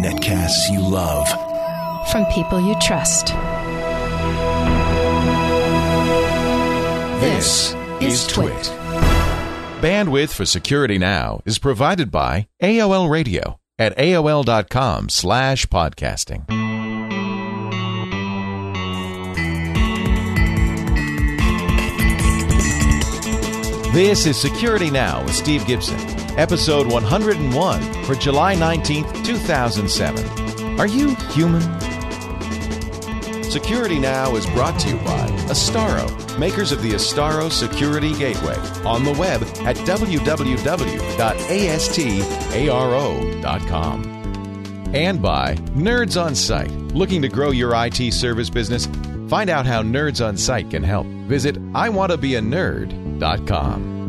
Netcasts you love. From people you trust. This is Twit. Bandwidth for Security Now is provided by AOL Radio at AOL.com slash podcasting. This is Security Now with Steve Gibson, episode 101 for July 19th, 2007. Are you human? Security Now is brought to you by Astaro, makers of the Astaro Security Gateway, on the web at www.astaro.com. And by Nerds on Site. Looking to grow your IT service business? Find out how Nerds on Site can help. Visit iwanttobeanerd.com.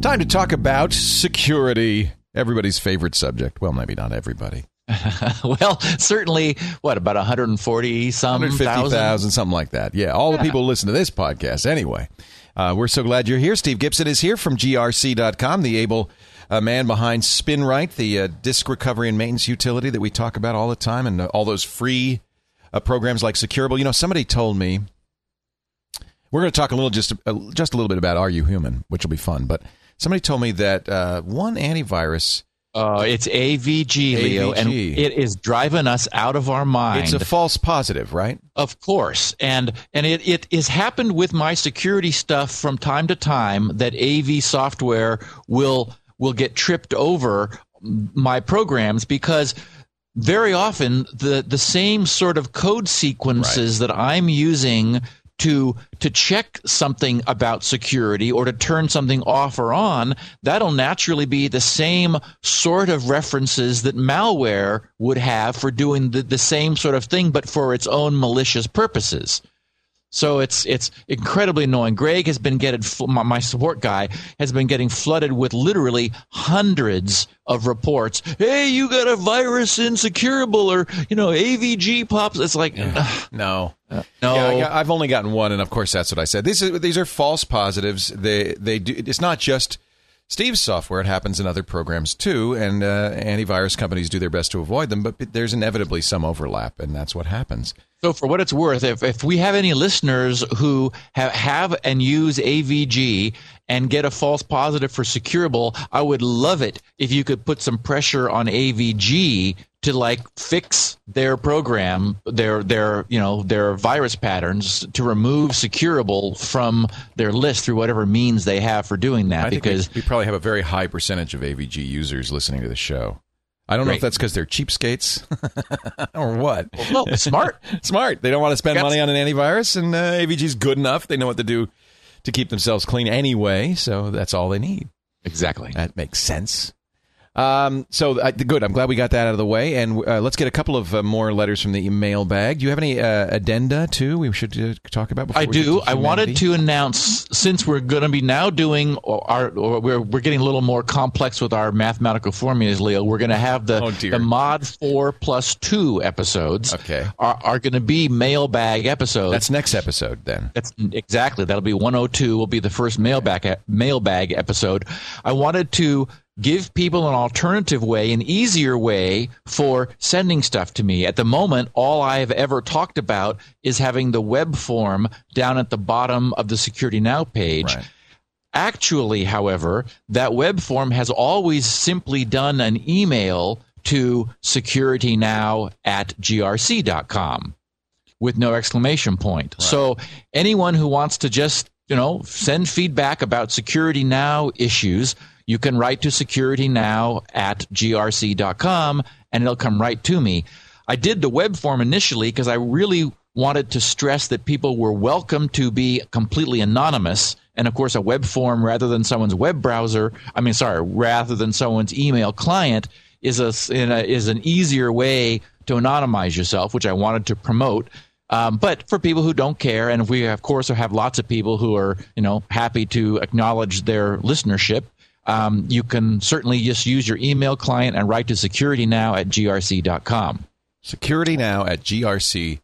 Time to talk about security. Everybody's favorite subject. Well, maybe not everybody. well, certainly, what about 140 some 150,000, something like that. Yeah, all the people listen to this podcast anyway. Uh, we're so glad you're here. Steve Gibson is here from grc.com, the able uh, man behind SpinRite, the uh, disk recovery and maintenance utility that we talk about all the time, and uh, all those free uh, programs like Securable. You know, somebody told me we're going to talk a little just uh, just a little bit about Are You Human, which will be fun. But somebody told me that uh, one antivirus. Uh, it's AVG, Leo, and it is driving us out of our mind. It's a false positive, right? Of course, and and it it has happened with my security stuff from time to time that AV software will will get tripped over my programs because very often the the same sort of code sequences that I'm using to to check something about security or to turn something off or on that'll naturally be the same sort of references that malware would have for doing the, the same sort of thing but for its own malicious purposes so it's it's incredibly annoying. Greg has been getting my, my support guy has been getting flooded with literally hundreds of reports. Hey, you got a virus in Securable or you know AVG pops. It's like ugh, No. no. Yeah, yeah, I've only gotten one, and of course that's what I said. These are, these are false positives. They they do. It's not just Steve's software. It happens in other programs too, and uh, antivirus companies do their best to avoid them. But there's inevitably some overlap, and that's what happens. So, for what it's worth, if, if we have any listeners who have, have and use AVG and get a false positive for Securable, I would love it if you could put some pressure on AVG to like fix their program, their their you know their virus patterns to remove Securable from their list through whatever means they have for doing that. I think because we, we probably have a very high percentage of AVG users listening to the show. I don't know if that's because they're cheapskates or what. well, smart. Smart. They don't want to spend money on an antivirus, and uh, AVG's good enough. They know what to do to keep themselves clean anyway, so that's all they need. exactly. That makes sense. Um, so uh, good. I'm glad we got that out of the way, and uh, let's get a couple of uh, more letters from the mailbag. Do you have any uh, addenda too? We should uh, talk about. Before I do. I wanted to announce since we're going to be now doing our, or we're we're getting a little more complex with our mathematical formulas, Leo. We're going to have the Oh, the mod four plus two episodes. Okay. are, are going to be mailbag episodes. That's next episode then. That's exactly. That'll be 102. Will be the first mailbag mailbag episode. I wanted to give people an alternative way, an easier way for sending stuff to me. At the moment, all I have ever talked about is having the web form down at the bottom of the Security Now page. Right. Actually, however, that web form has always simply done an email to securitynow at grc.com with no exclamation point. So anyone who wants to just, you know, send feedback about security now issues, you can write to security now at grc.com and it'll come right to me. I did the web form initially because I really wanted to stress that people were welcome to be completely anonymous. And of course, a web form rather than someone's web browser, I mean, sorry, rather than someone's email client is a, a is an easier way to anonymize yourself, which I wanted to promote. Um, but for people who don't care, and we of course have lots of people who are you know happy to acknowledge their listenership, um, you can certainly just use your email client and write to security now at grc.com. Security now at grc.com.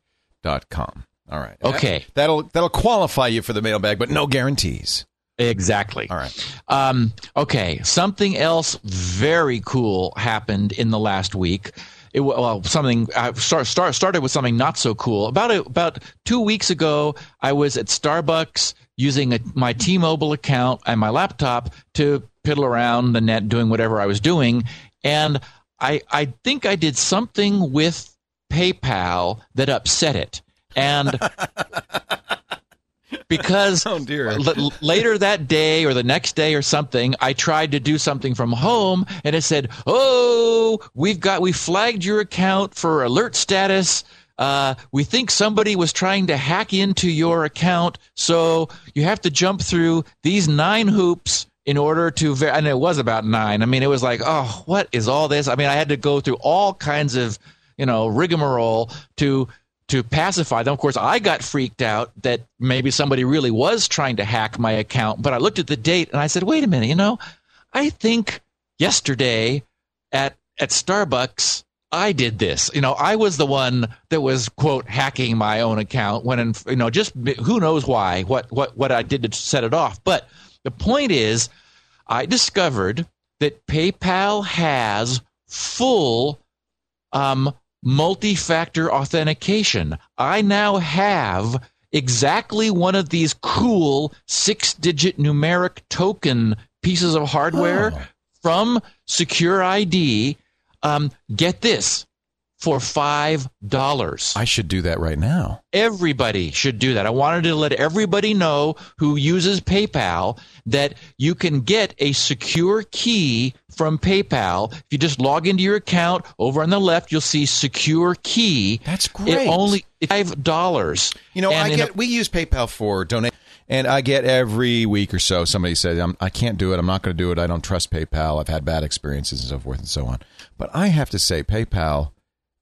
All right. Okay. That'll that'll qualify you for the mailbag, but no guarantees. Exactly. All right. Um, okay. Something else very cool happened in the last week. It, well, something I start, start, started with something not so cool. About a, about two weeks ago, I was at Starbucks using a, my T-Mobile account and my laptop to piddle around the net, doing whatever I was doing, and I I think I did something with PayPal that upset it, and because Oh, l- later that day or the next day or something, I tried to do something from home and it said, "Oh, we've got we flagged your account for alert status. Uh, we think somebody was trying to hack into your account, so you have to jump through these nine hoops." In order to, ver- and it was about nine. I mean, it was like, oh, what is all this? I mean, I had to go through all kinds of, you know, rigmarole to to pacify them. Of course, I got freaked out that maybe somebody really was trying to hack my account. But I looked at the date and I said, wait a minute, you know, I think yesterday at at Starbucks I did this. You know, I was the one that was quote hacking my own account when, in, you know, just who knows why, what what what I did to set it off. But the point is, I discovered that PayPal has full um, multi-factor authentication. I now have exactly one of these cool six-digit numeric token pieces of hardware Oh. from SecurID. Um, get this for five dollars. I should do that right now. Everybody should do that. I wanted to let everybody know who uses PayPal that you can get a secure key from PayPal. If you just log into your account, over on the left, you'll see secure key. That's It great. only five dollars. You know, And I get we use PayPal for donate, and I get every week or so somebody says I'm, I can't do it. I'm not going to do it. I don't trust PayPal. I've had bad experiences and so forth and so on. But I have to say, PayPal,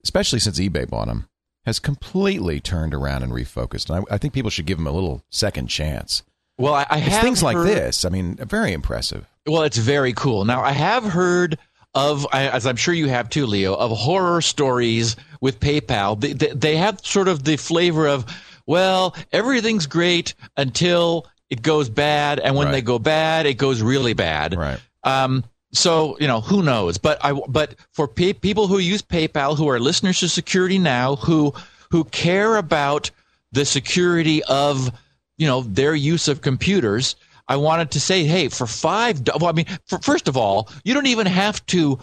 especially since eBay bought them, has completely turned around and refocused. And I, I think people should give them a little second chance. well, I, I have things like this. I mean, very impressive. Well, it's very cool. Now, I have heard of, as I'm sure you have too, Leo, of horror stories with PayPal. They, they, they have sort of the flavor of, well, everything's great until it goes bad, and when Right. they go bad, it goes really bad. Right. Um, so you know who knows, but I but for pay, people who use PayPal who are listeners to Security Now who who care about the security of you know their use of computers, I wanted to say, hey, for five, well, I mean, for, first of all, you don't even have to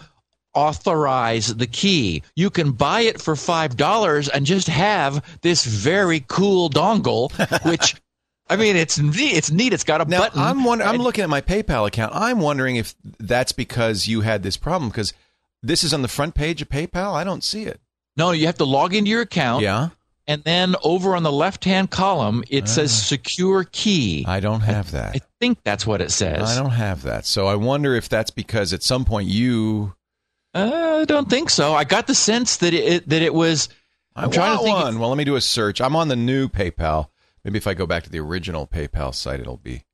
authorize the key. You can buy it for five dollars and just have this very cool dongle, which. I mean, it's neat. It's neat. It's got a Now button. I'm wonder- I'm looking at my PayPal account. I'm wondering if that's because you had this problem because this is on the front page of PayPal. I don't see it. No, you have to log into your account. Yeah, And then over on the left hand column, it says secure key. I don't have that. I think that's what it says. I don't have that. So I wonder if that's because at some point you. Uh, I don't think so. I got the sense that it that it was. I I'm trying to think. one. Well, let me do a search. I'm on the new PayPal. Maybe if I go back to the original PayPal site, it'll be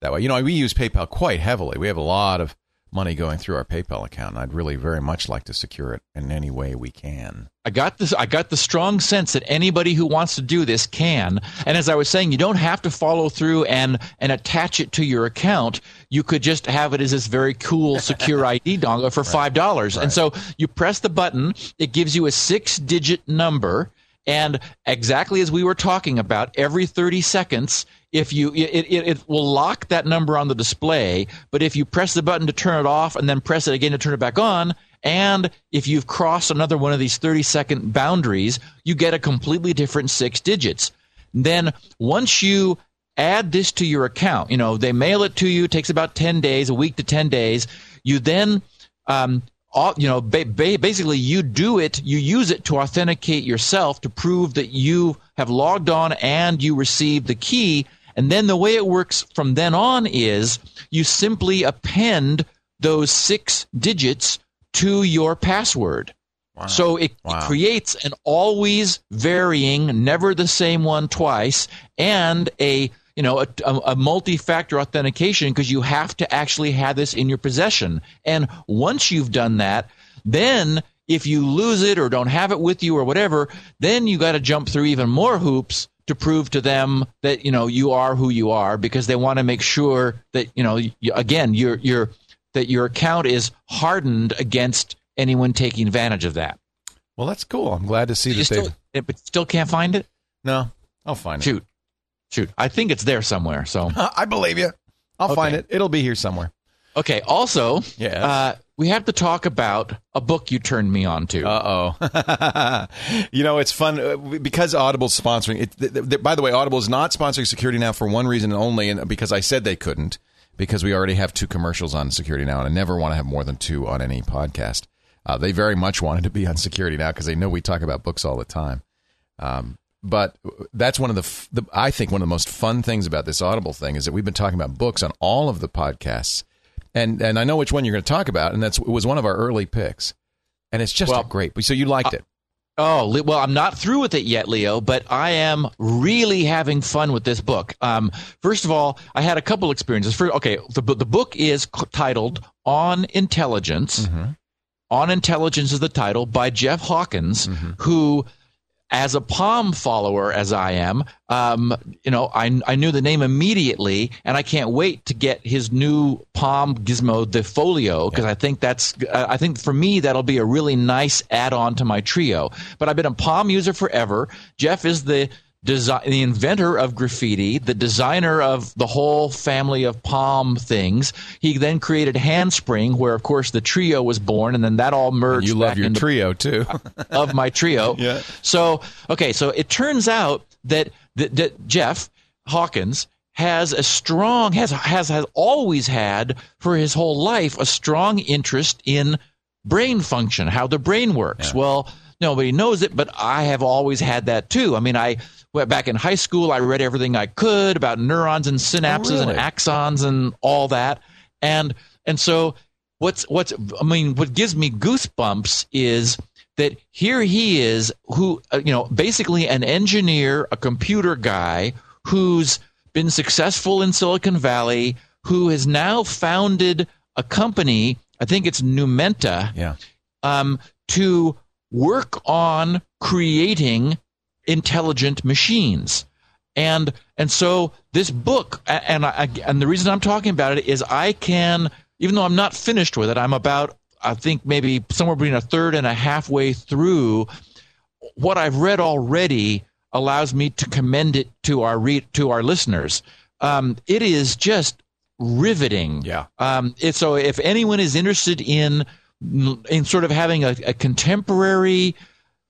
that way. You know, we use PayPal quite heavily. We have a lot of money going through our PayPal account, and I'd really very much like to secure it in any way we can. I got this. I got the strong sense that anybody who wants to do this can. And as I was saying, you don't have to follow through and and attach it to your account. You could just have it as this very cool secure ID dongle for five dollars. And so you press the button. It gives you a six-digit number. And exactly as we were talking about, every 30 seconds, if you it, it, it will lock that number on the display, but if you press the button to turn it off and then press it again to turn it back on, and if you've crossed another one of these 30 second boundaries, you get a completely different six digits. Then once you add this to your account, you know, they mail it to you, it takes about 10 days, a week to 10 days. You then um, all, you know, ba- ba- basically you do it, you use it to authenticate yourself to prove that you have logged on and you received the key. And then the way it works from then on is you simply append those six digits to your password. Wow. So it, Wow. it creates an always varying, never the same one twice, and a you know a, a, a multi-factor authentication because you have to actually have this in your possession. And once you've done that, then if you lose it or don't have it with you or whatever, then you got to jump through even more hoops to prove to them that you know you are who you are because they want to make sure that you know you, again your your that your account is hardened against anyone taking advantage of that. Well, that's cool. I'm glad to see that they. Eh, but still can't find it. No, I'll find it. Shoot, shoot. I think it's there somewhere. So I believe you. I'll find it. It'll be here somewhere. okay. Also, yeah, uh, we have to talk about a book you turned me on to. Uh oh. you know, it's fun uh, because Audible's sponsoring. It, th- th- by the way, Audible is not sponsoring Security Now for one reason only, and because I said they couldn't, because we already have two commercials on Security Now, and I never want to have more than two on any podcast. Uh, they very much wanted to be on Security Now because they know we talk about books all the time. Um, but that's one of the, the, I think, one of the most fun things about this Audible thing is that we've been talking about books on all of the podcasts, and and I know which one you're going to talk about, and that's it was one of our early picks, and it's just Well, a great. So you liked uh, it. Oh, well, I'm not through with it yet, Leo, but I am really having fun with this book. Um, first of all, I had a couple experiences. For, okay, the, the book is titled On Intelligence. Mm-hmm. On Intelligence is the title by Jeff Hawkins, mm-hmm. who, as a Palm follower, as I am, um, you know, I, I knew the name immediately, and I can't wait to get his new Palm gizmo, the Foleo, because I think that's, uh, I think for me that'll be a really nice add-on to my Treo. But I've been a Palm user forever. Jeff is the design, the inventor of graffiti, the designer of the whole family of Palm things. He then created Handspring, where of course the Treo was born, and then that all merged. You love your Treo too. of my Treo. Yeah. So okay, so it turns out that that, that Jeff Hawkins has a strong has has has always had for his whole life a strong interest in brain function, how the brain works. Well, nobody knows it, but I have always had that too. I mean, I went back in high school, I read everything I could about neurons and synapses really? and axons and all that. And and so what's what's I mean, what gives me goosebumps is that here he is who uh, you know basically an engineer a computer guy who's been successful in silicon valley who has now founded a company i think it's numenta yeah. um, to work on creating intelligent machines. And and so this book, and I, and the reason I'm talking about it is I can, even though I'm not finished with it, I'm about I think maybe somewhere between a third and a halfway through. What I've read already allows me to commend it to our re- to our listeners. Um, it is just riveting. Yeah. Um, it, so if anyone is interested in in sort of having a, a contemporary,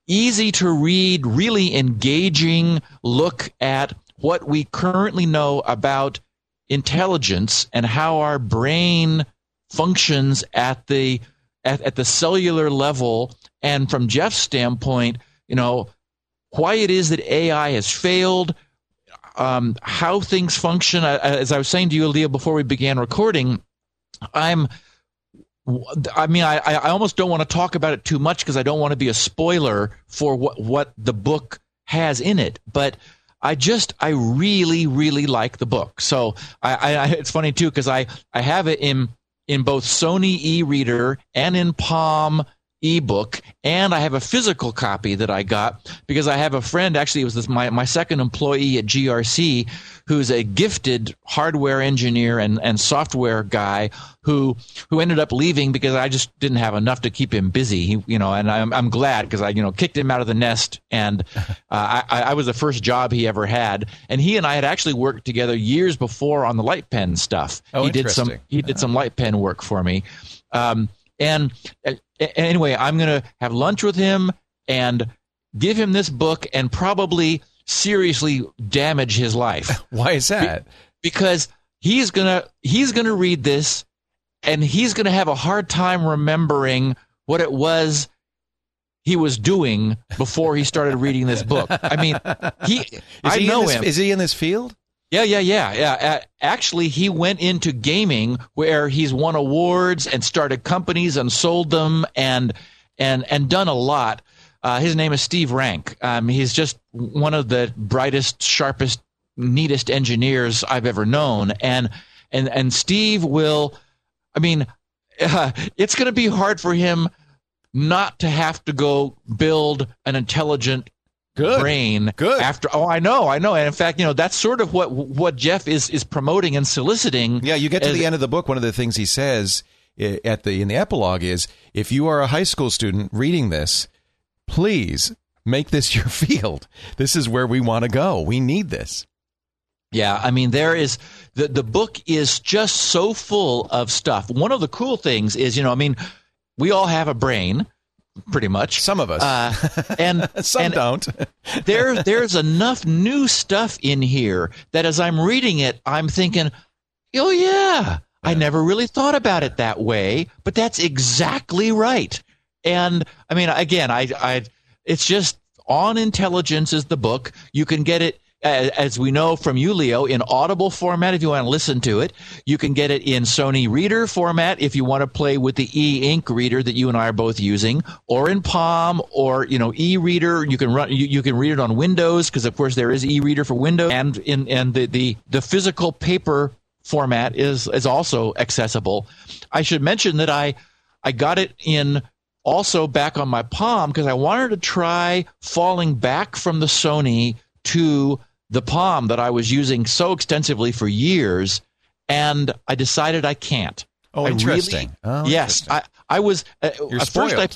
easy to read, really engaging look at what we currently know about intelligence and how our brain functions at the at, at the cellular level and from Jeff's standpoint, you know, why it is that AI has failed, um, how things function. As I was saying to you, Leo, before we began recording, I'm. I mean, I, I almost don't want to talk about it too much because I don't want to be a spoiler for what, what the book has in it. But I just, I really, really like the book. So I, I, it's funny too because I, I have it in in both Sony e-reader and in Palm ebook and I have a physical copy that I got because I have a friend actually it was this, my my second employee at GRC who's a gifted hardware engineer and and software guy who who ended up leaving because I just didn't have enough to keep him busy. He, you know and I'm I'm glad because I you know kicked him out of the nest and uh, I I was the first job he ever had. And he and I had actually worked together years before on the light pen stuff. Oh, he did some he did some light pen work for me. Um, and uh, anyway, I'm going to have lunch with him and give him this book and probably seriously damage his life Why is that? because he's going to he's going to read this and he's going to have a hard time remembering what it was he was doing before he started reading this book. I mean, he Is I he know this, him. Is he in this field? Yeah, yeah, yeah, yeah. Actually, he went into gaming where he's won awards and started companies and sold them and and and done a lot. Uh, his name is Steve Rank. Um, he's just one of the brightest, sharpest, neatest engineers I've ever known. And and and Steve will, I mean, uh, it's going to be hard for him not to have to go build an intelligent Good. brain Good. after oh I know I know and in fact you know that's sort of what what Jeff is is promoting and soliciting Yeah, you get to as- the end of the book. One of the things he says eh, at the in the epilogue is, if you are a high school student reading this, please make this your field. This is where we want to go. We need this. Yeah, I mean there is the the book is just so full of stuff. One of the cool things is, you know, I mean, we all have a brain, pretty much. Some of us, uh, and some and don't. there there's enough new stuff in here that as I'm reading it, I'm thinking, oh yeah, I never really thought about it that way, but that's exactly right. And I mean, again, I, I, it's just on intelligence is the book. You can get it. As we know from you, Leo, in audible format if you want to listen to it. You can get it in Sony Reader format if you want to play with the e-ink reader that you and I are both using, or in Palm, or you know e-reader. You can run. You, you can read it on Windows because, of course, there is e-reader for Windows, and in and the the the physical paper format is is also accessible. I should mention that I I got it in also back on my Palm because I wanted to try falling back from the Sony to the Palm that I was using so extensively for years, and I decided I can't. Oh, I interesting. Really, Oh, yes, interesting. I I was uh, You're first I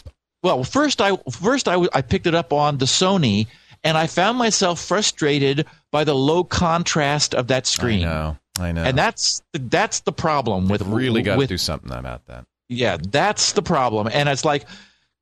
well first I first I, I picked it up on the Sony and I found myself frustrated by the low contrast of that screen. I know. I know. And that's that's the problem with really got to do something about that. yeah, that's the problem. And it's like,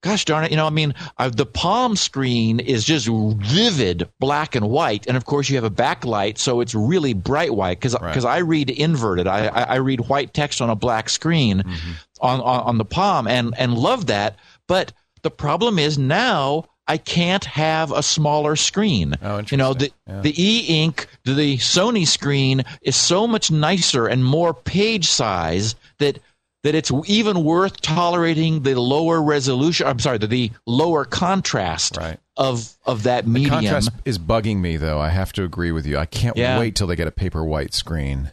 gosh darn it, you know, I mean, uh, the palm screen is just vivid black and white, and of course you have a backlight, so it's really bright white. Because Right. I read inverted, I, I I read white text on a black screen Mm-hmm. on, on on the palm, and and love that. But the problem is now. I can't have a smaller screen. Oh, you know, the. Yeah. the e-ink, the Sony screen is so much nicer and more page size that that it's even worth tolerating the lower resolution. I'm sorry, the, the lower contrast Right. of of that medium. Contrast is bugging me, though. I have to agree with you. I can't Yeah. wait till they get a paper white screen.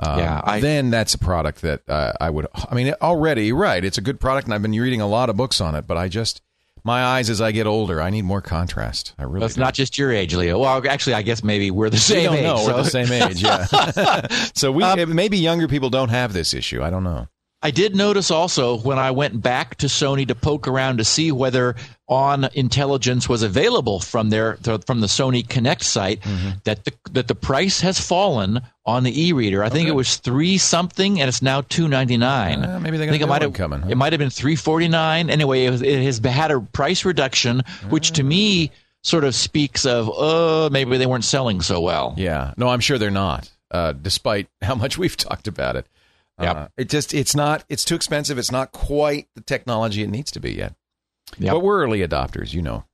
Um, Yeah, I- then that's a product that uh, I would. I mean, already, right? It's a good product, and I've been reading a lot of books on it. But I just, my eyes as I get older, I need more contrast. I really. That's do. not just your age, Leo. Well, actually, I guess maybe we're the We same don't age. know. so- Um, We're the same age. Yeah. so we maybe younger people don't have this issue. I don't know. I did notice also when I went back to Sony to poke around to see whether On Intelligence was available from their from the Sony Connect site Mm-hmm. that the that the price has fallen on the e-reader. I think it was three something, and it's now two ninety nine. Uh, maybe they I got think it might one have coming, huh? It might have been three forty nine. Anyway, it, was, it has had a price reduction, which to me sort of speaks of uh maybe they weren't selling so well. Yeah. No, I'm sure they're not. Uh, despite how much we've talked about it. Yep. Uh, it just it's not it's too expensive. It's not quite the technology it needs to be yet. Yep. But we're early adopters, you know.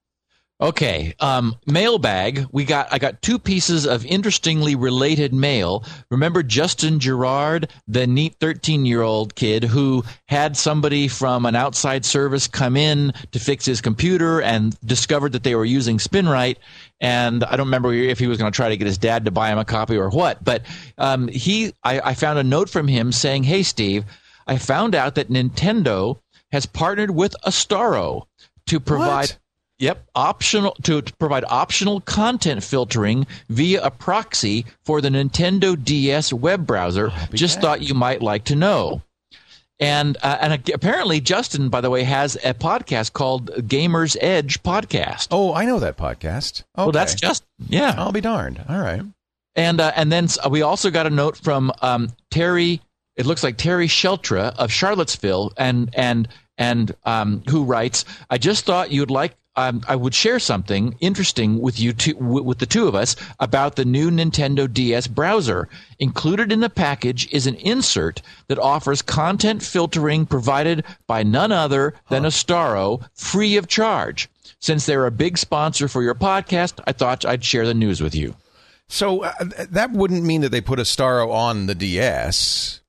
Okay, um, mailbag. We got I got two pieces of interestingly related mail. Remember Justin Gerard, the neat 13 year old kid who had somebody from an outside service come in to fix his computer and discovered that they were using SpinRite. And I don't remember if he was going to try to get his dad to buy him a copy or what. But um, he, I, I found a note from him saying, "Hey Steve, I found out that Nintendo has partnered with Astaro to provide." Yep, optional to, to provide optional content filtering via a proxy for the Nintendo DS web browser. Just thought you might like to know. And uh, and apparently Justin, by the way, has a podcast called Gamers Edge Podcast. Oh, I know that podcast. Okay. well, that's just yeah. I'll be darned. All right. And uh, and then we also got a note from um, Terry. It looks like Terry Sheltra of Charlottesville, and and and um, who writes, "I just thought you'd like." Um, I would share something interesting with you two, w- with the two of us about the new Nintendo DS browser. Included in the package is an insert that offers content filtering provided by none other than Astaro, free of charge. Since they're a big sponsor for your podcast, I thought I'd share the news with you. So uh, that wouldn't mean that they put Astaro on the DS.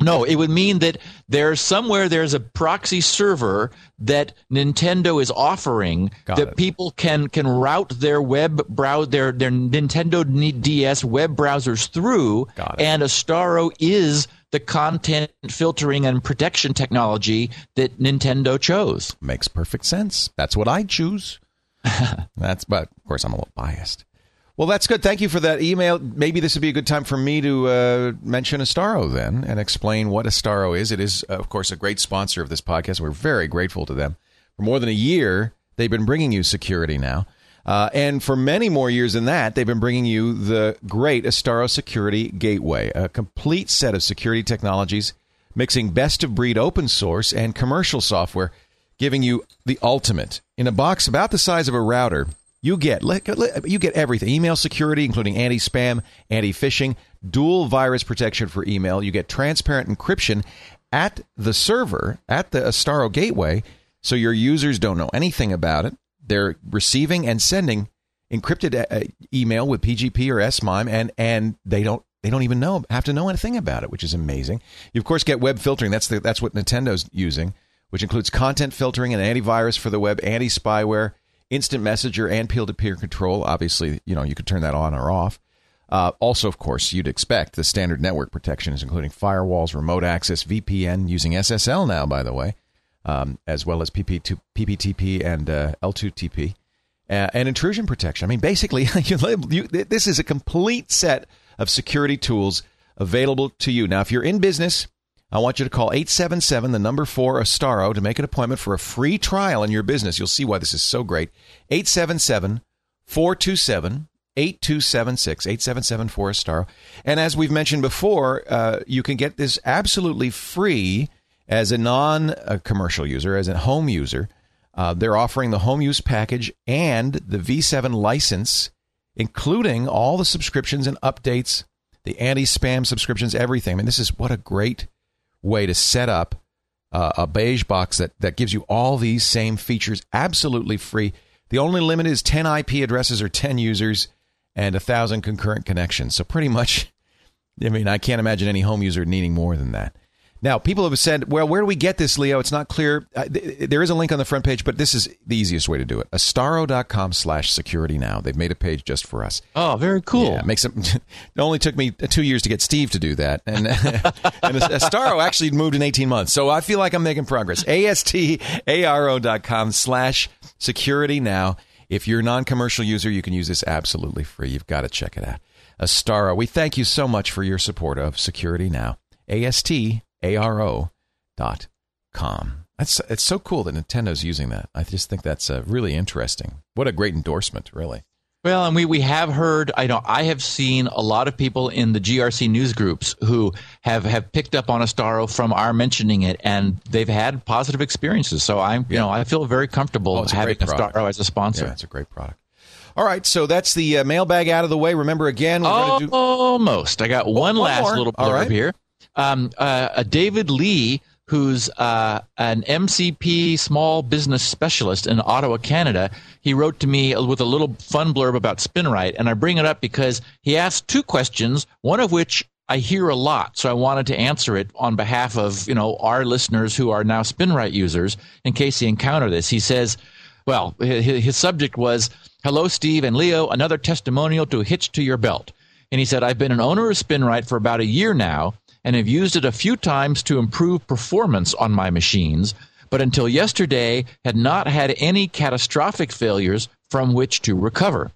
No, it would mean that there's somewhere there's a proxy server that Nintendo is offering Got that it. people can can route their web browse their their Nintendo DS web browsers through, and Astaro is the content filtering and protection technology that Nintendo chose. Makes perfect sense. That's what I choose. That's, but of course, I'm a little biased. Well, that's good. Thank you for that email. Maybe this would be a good time for me to uh, mention Astaro then and explain what Astaro is. It is, of course, a great sponsor of this podcast. We're very grateful to them. For more than a year, they've been bringing you security now. Uh, and for many more years than that, they've been bringing you the great Astaro Security Gateway, a complete set of security technologies mixing best of breed open source and commercial software, giving you the ultimate. In a box about the size of a router, you get you get everything: email security, including anti-spam, anti-phishing, dual virus protection for email. You get transparent encryption at the server at the Astaro gateway, so your users don't know anything about it. They're receiving and sending encrypted uh, email with PGP or SMIME, and and they don't they don't even know have to know anything about it, which is amazing. You of course get web filtering. That's the, that's what Nintendo's using, which includes content filtering and antivirus for the web, anti spyware instant messenger and peer-to-peer control. Obviously, you know you could turn that on or off. Uh, also, of course, you'd expect the standard network protections, including firewalls, remote access, VPN using SSL now, by the way, um, as well as PP2, PPTP and uh, L2TP, uh, and intrusion protection. I mean, basically, you, this is a complete set of security tools available to you. Now, if you're in business I want you to call 877, the number 4 Astaro, to make an appointment for a free trial in your business. You'll see why this is so great. 877 427 8276 877 4 Astaro. And as we've mentioned before, uh, you can get this absolutely free as a non commercial user, as a home user. Uh, they're offering the home use package and the V7 license, including all the subscriptions and updates, the anti spam subscriptions, everything. I mean, this is what a great way to set up uh, a beige box that, that gives you all these same features absolutely free. The only limit is 10 IP addresses or 10 users and a 1,000 concurrent connections. So, pretty much, I mean, I can't imagine any home user needing more than that. Now, people have said, well, where do we get this, Leo? It's not clear. Uh, th- there is a link on the front page, but this is the easiest way to do it. Astaro.com slash security now. They've made a page just for us. Oh, very cool. Yeah, makes it, it only took me two years to get Steve to do that. And, and Astaro actually moved in 18 months. So I feel like I'm making progress. A-S-T-A-R-O.com slash security now. If you're a non-commercial user, you can use this absolutely free. You've got to check it out. Astaro, we thank you so much for your support of Security Now. AST aro.com. That's it's so cool that Nintendo's using that. I just think that's uh, really interesting. What a great endorsement, really. Well, and we, we have heard, I know I have seen a lot of people in the GRC news groups who have, have picked up on Astaro from our mentioning it and they've had positive experiences. So I'm, you know, I feel very comfortable oh, having Astaro as a sponsor. Yeah, it's a great product. All right, so that's the uh, mailbag out of the way. Remember again, we're do- almost. I got one, one last more. little blurb right. here um, uh, David Lee, who's uh, an MCP small business specialist in Ottawa, Canada. He wrote to me with a little fun blurb about SpinRite, and I bring it up because he asked two questions, one of which I hear a lot, so I wanted to answer it on behalf of you know our listeners who are now SpinRite users in case they encounter this. He says, well, his, subject was, "Hello, Steve and Leo, another testimonial to hitch to your belt." And he said, "I've been an owner of SpinRite for about a year now." And have used it a few times to improve performance on my machines, but until yesterday had not had any catastrophic failures from which to recover.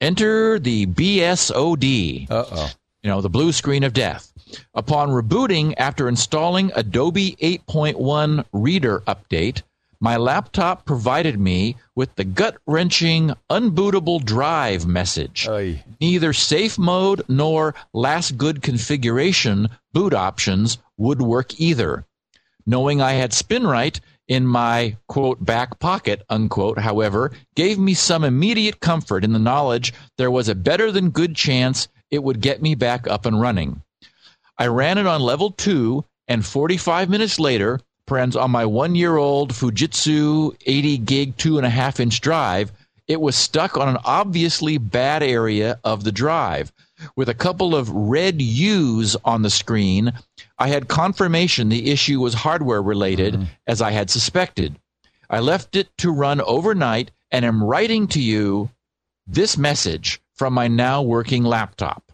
Enter the BSOD. Uh-oh. You know, the blue screen of death. Upon rebooting after installing Adobe 8.1 Reader Update, my laptop provided me with the gut wrenching unbootable drive message. Oy. Neither safe mode nor last good configuration boot options would work either. Knowing I had SpinRite in my quote back pocket unquote, however, gave me some immediate comfort in the knowledge there was a better than good chance it would get me back up and running. I ran it on level two, and 45 minutes later, Friends, on my one year old Fujitsu 80 gig, two and a half inch drive, it was stuck on an obviously bad area of the drive. With a couple of red U's on the screen, I had confirmation the issue was hardware related, mm-hmm. as I had suspected. I left it to run overnight and am writing to you this message from my now working laptop.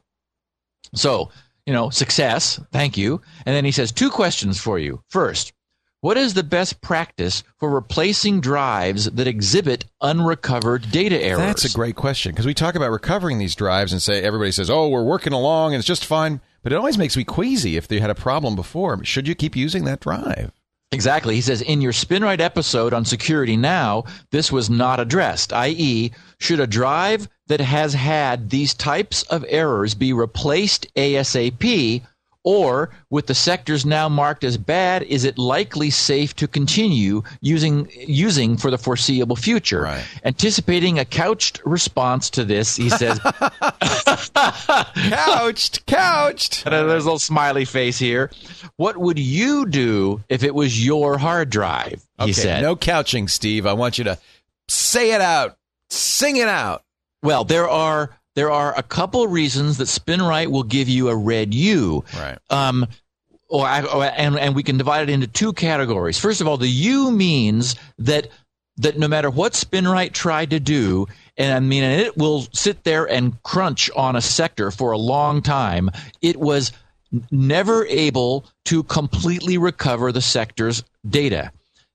So, you know, success, thank you. And then he says, two questions for you. First, what is the best practice for replacing drives that exhibit unrecovered data errors? That's a great question because we talk about recovering these drives and say everybody says, "Oh, we're working along and it's just fine," but it always makes me queasy if they had a problem before. Should you keep using that drive? Exactly. He says in your SpinRite episode on Security Now, this was not addressed, i.e., should a drive that has had these types of errors be replaced ASAP or, with the sectors now marked as bad, is it likely safe to continue using using for the foreseeable future? Right. Anticipating a couched response to this, he says, couched, couched. and there's a little smiley face here. What would you do if it was your hard drive? He Okay, said. no couching, Steve. I want you to say it out, sing it out. Well, there are there are a couple reasons that SpinRite will give you a red U. Right. Um, or, I- or and and we can divide it into two categories. First of all, the U means that that no matter what SpinRite tried to do, and I mean, and it will sit there and crunch on a sector for a long time. It was never able to completely recover the sector's data.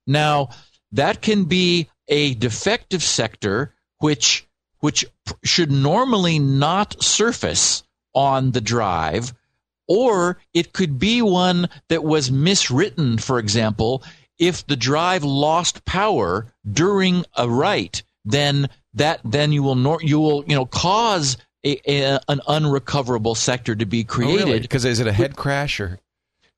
Now, that can be a defective sector, which which should normally not surface on the drive, or it could be one that was miswritten, for example. If the drive lost power during a write, then that then you will nor, you will you know cause a, a, an unrecoverable sector to be oh, created. Because is it a head crash or?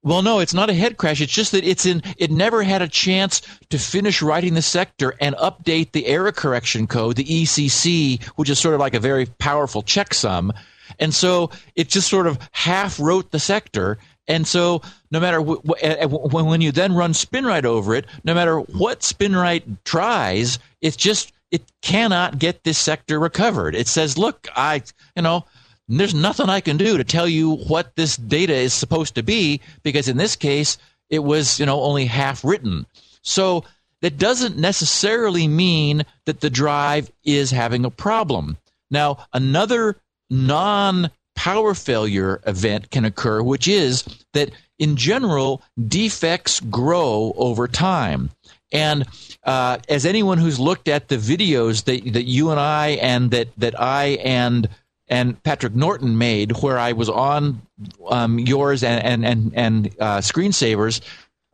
Well, no, it's not a head crash. It's just that it's in. It never had a chance to finish writing the sector and update the error correction code, the ECC, which is sort of like a very powerful checksum. And so it just sort of half wrote the sector. And so no matter uh, when when you then run SpinRite over it, no matter what SpinRite tries, it's just it cannot get this sector recovered. It says, "Look, I, you know." There's nothing I can do to tell you what this data is supposed to be because in this case it was you know only half written. So that doesn't necessarily mean that the drive is having a problem. Now another non power failure event can occur, which is that in general defects grow over time. And uh, as anyone who's looked at the videos that that you and I and that that I and and Patrick Norton made, where I was on um, yours and and and, and uh, screensavers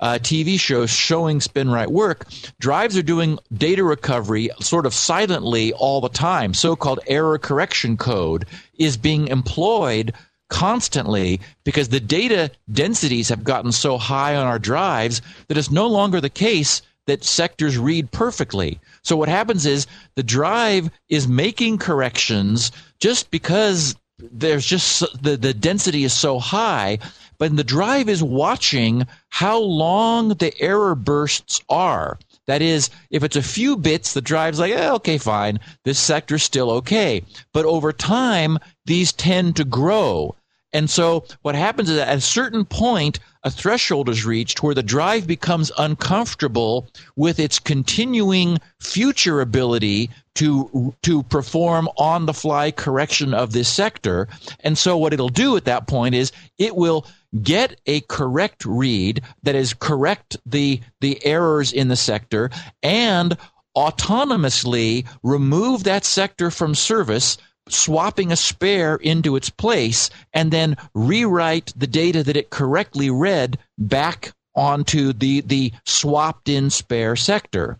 uh, TV shows showing SpinRite work, drives are doing data recovery sort of silently all the time. So-called error correction code is being employed constantly because the data densities have gotten so high on our drives that it's no longer the case that sectors read perfectly. So what happens is the drive is making corrections just because there's just the the density is so high, but the drive is watching how long the error bursts are. That is, if it's a few bits, the drive's like, eh, okay, fine, this sector's still okay. But over time, these tend to grow. And so what happens is at a certain point, a threshold is reached where the drive becomes uncomfortable with its continuing future ability to to perform on the fly correction of this sector. And so what it'll do at that point is it will get a correct read that is correct the the errors in the sector and autonomously remove that sector from service swapping a spare into its place and then rewrite the data that it correctly read back onto the the swapped in spare sector.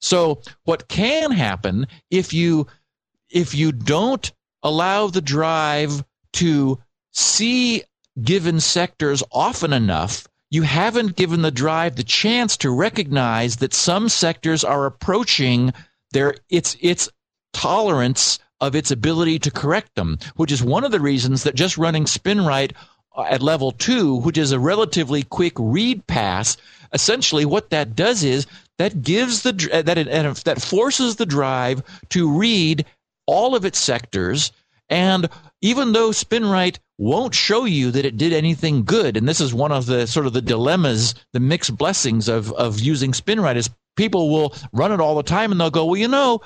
So what can happen if you if you don't allow the drive to see given sectors often enough, you haven't given the drive the chance to recognize that some sectors are approaching their its its tolerance of its ability to correct them, which is one of the reasons that just running SpinRite at level two, which is a relatively quick read pass, essentially what that does is that gives the that it, that forces the drive to read all of its sectors. And even though SpinRite won't show you that it did anything good, and this is one of the sort of the dilemmas, the mixed blessings of, of using SpinRite is people will run it all the time and they'll go, well, you know,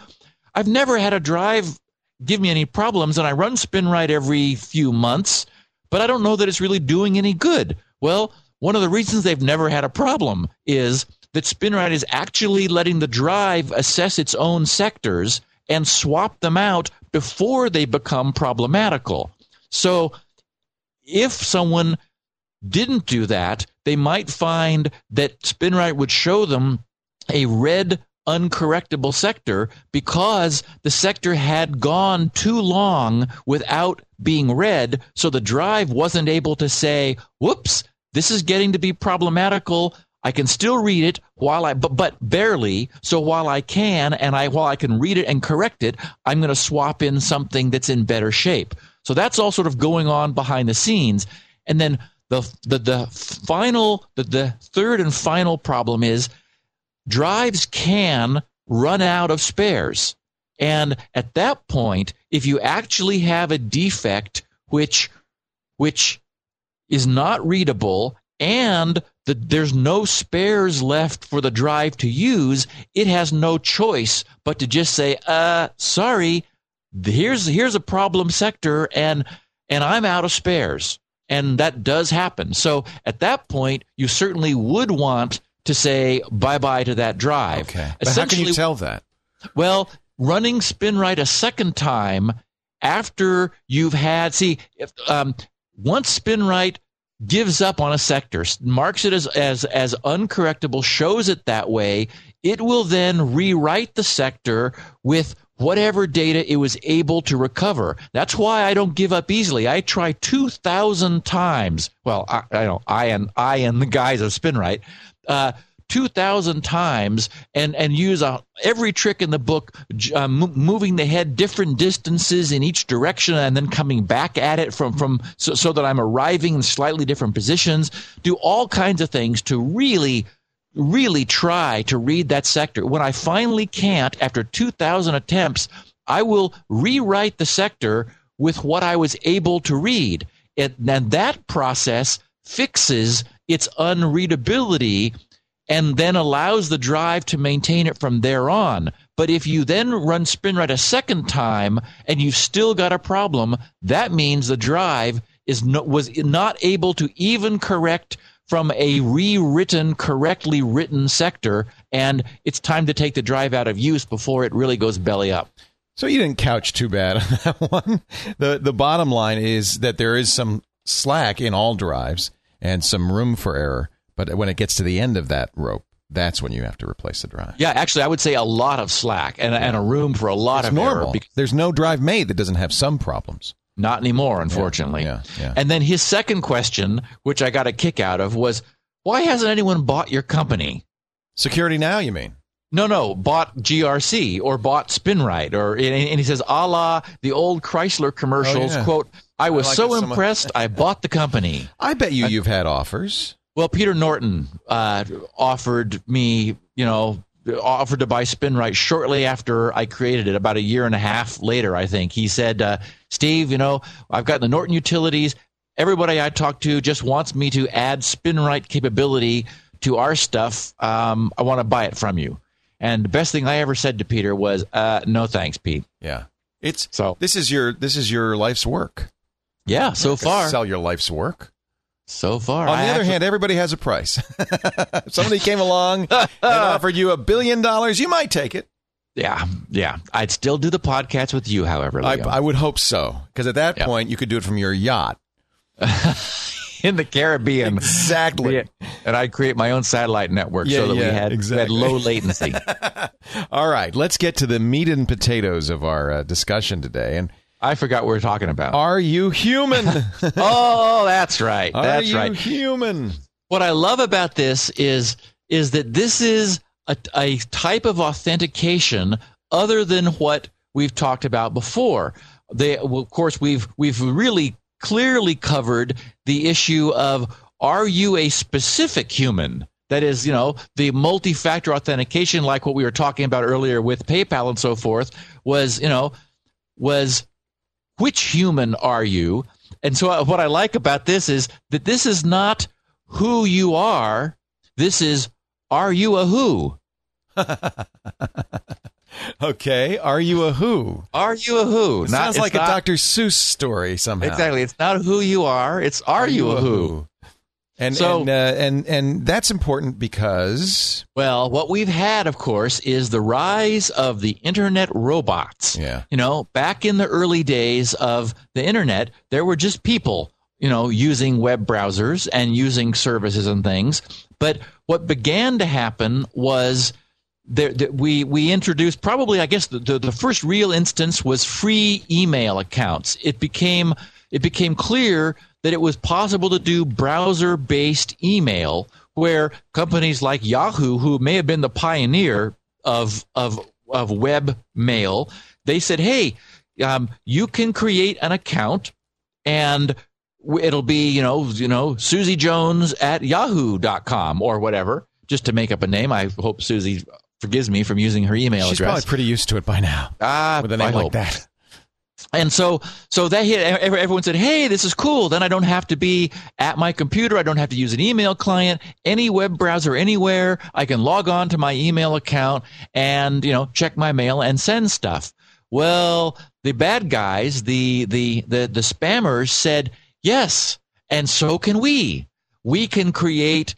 I've never had a drive give me any problems, and I run SpinRite every few months, but I don't know that it's really doing any good. Well, one of the reasons they've never had a problem is that SpinRite is actually letting the drive assess its own sectors and swap them out before they become problematical. So if someone didn't do that, they might find that SpinRite would show them a red uncorrectable sector because the sector had gone too long without being read. So the drive wasn't able to say, whoops, this is getting to be problematical. I can still read it while I, but, but barely. So while I can, and I, while I can read it and correct it, I'm going to swap in something that's in better shape. So that's all sort of going on behind the scenes. And then the, the, the final, the, the third and final problem is drives can run out of spares. And at that point, if you actually have a defect which, which is not readable and the, there's no spares left for the drive to use, it has no choice but to just say, uh, sorry, here's, here's a problem sector and, and I'm out of spares. And that does happen. So at that point, you certainly would want to say bye bye to that drive. Okay. But how can you tell that? Well, running SpinRite a second time after you've had, see, if, um, once SpinRite gives up on a sector, marks it as, as, as uncorrectable, shows it that way, it will then rewrite the sector with whatever data it was able to recover. That's why I don't give up easily. I try 2,000 times. Well, I, I know I and I and the guys of SpinRite. Uh, 2,000 times and, and use a, every trick in the book, uh, moving the head different distances in each direction and then coming back at it from, from so, so that I'm arriving in slightly different positions. Do all kinds of things to really really try to read that sector. When I finally can't, after 2,000 attempts, I will rewrite the sector with what I was able to read. And, and that process fixes its unreadability and then allows the drive to maintain it from there on. But if you then run SpinRite a second time and you've still got a problem, that means the drive is no, was not able to even correct from a rewritten, correctly written sector, and it's time to take the drive out of use before it really goes belly up. So you didn't couch too bad on that one. The the bottom line is that there is some slack in all drives and some room for error. But when it gets to the end of that rope, that's when you have to replace the drive. Yeah, actually, I would say a lot of slack and, and a room for a lot it's of normal. error. There's no drive made that doesn't have some problems. Not anymore, unfortunately. Yeah, yeah, yeah. And then his second question, which I got a kick out of, was why hasn't anyone bought your company? Security Now, you mean? No, no, bought GRC or bought SpinRite, or and he says, a la the old Chrysler commercials. Oh, yeah. Quote: I was like so so impressed, I bought the company. I bet you you've had offers. Well, Peter Norton uh, offered me, you know, offered to buy SpinRite shortly after I created it, about a year and a half later, I think. He said, uh, Steve, you know, I've got the Norton utilities. Everybody I talk to just wants me to add SpinRite capability to our stuff. Um, I want to buy it from you. And the best thing I ever said to Peter was, uh, "No thanks, Pete." Yeah, it's So- This is your this is your life's work. Yeah, so far, sell your life's work. so far. On I the other actually- hand, everybody has a price. somebody came along and offered you a billion dollars, you might take it. yeah, yeah, I'd still do the podcast with you, however, I. I would hope so, because at that Yeah. point you could do it from your yacht. in the Caribbean. Exactly. And I'd create my own satellite network Yeah, so that yeah, we had, we had low latency. All right, let's get to the meat and potatoes of our uh, discussion today. And I forgot what we we're talking about. are you human? oh, that's right. are That's you right. human? What I love about this is is that this is a, a type of authentication other than what we've talked about before. They, well, of course, we've we've really clearly covered the issue of are you a specific human? That is, you know, the multi-factor authentication, like what we were talking about earlier with PayPal and so forth, was, you know, was which human are you? And so, uh, what I like about this is that this is not who you are. This is, are you a who? Okay, are you a who? Are you a who? It Not- sounds like a Dr. Seuss story somehow. Exactly. It's not who you are. It's are, you a who? And So- and, uh, and and that's important because Well, what we've had, of course, is the rise of the internet robots. Yeah. You know, back in the early days of the internet, there were just people, you know, using web browsers and using services and things. But what began to happen was there, that we we introduced probably I guess the, the the first real instance was free email accounts. It became it became clear that it was possible to do browser based email where companies like Yahoo, who may have been the pioneer of of of web mail, they said, "Hey, um, you can create an account and it'll be you know you know Susie Jones at Yahoo.com or whatever." Just to make up a name, I hope Susie forgives me from using her email she's address. She's probably pretty used to it by now Ah, with a name I like hope. that. And so, so that hit. Everyone said, "Hey, this is cool." Then I don't have to be at my computer. I don't have to use an email client. Any web browser, anywhere. I can log on to my email account and you know check my mail and send stuff. Well, the bad guys, the the the the spammers said, "Yes, and so can we. We can create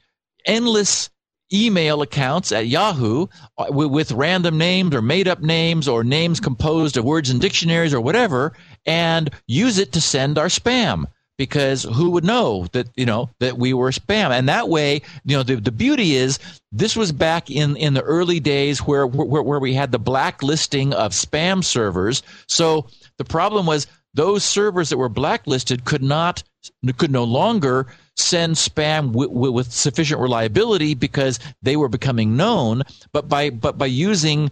endless." Email accounts at Yahoo uh, with, random names or made up names or names composed of words in dictionaries or whatever and use it to send our spam. Because who would know that you know that we were spam? And that way you know the, the beauty is this was back in in the early days where where, where we had the blacklisting of spam servers. So the problem was those servers that were blacklisted could not could no longer send spam w- w- with sufficient reliability because they were becoming known but by but by using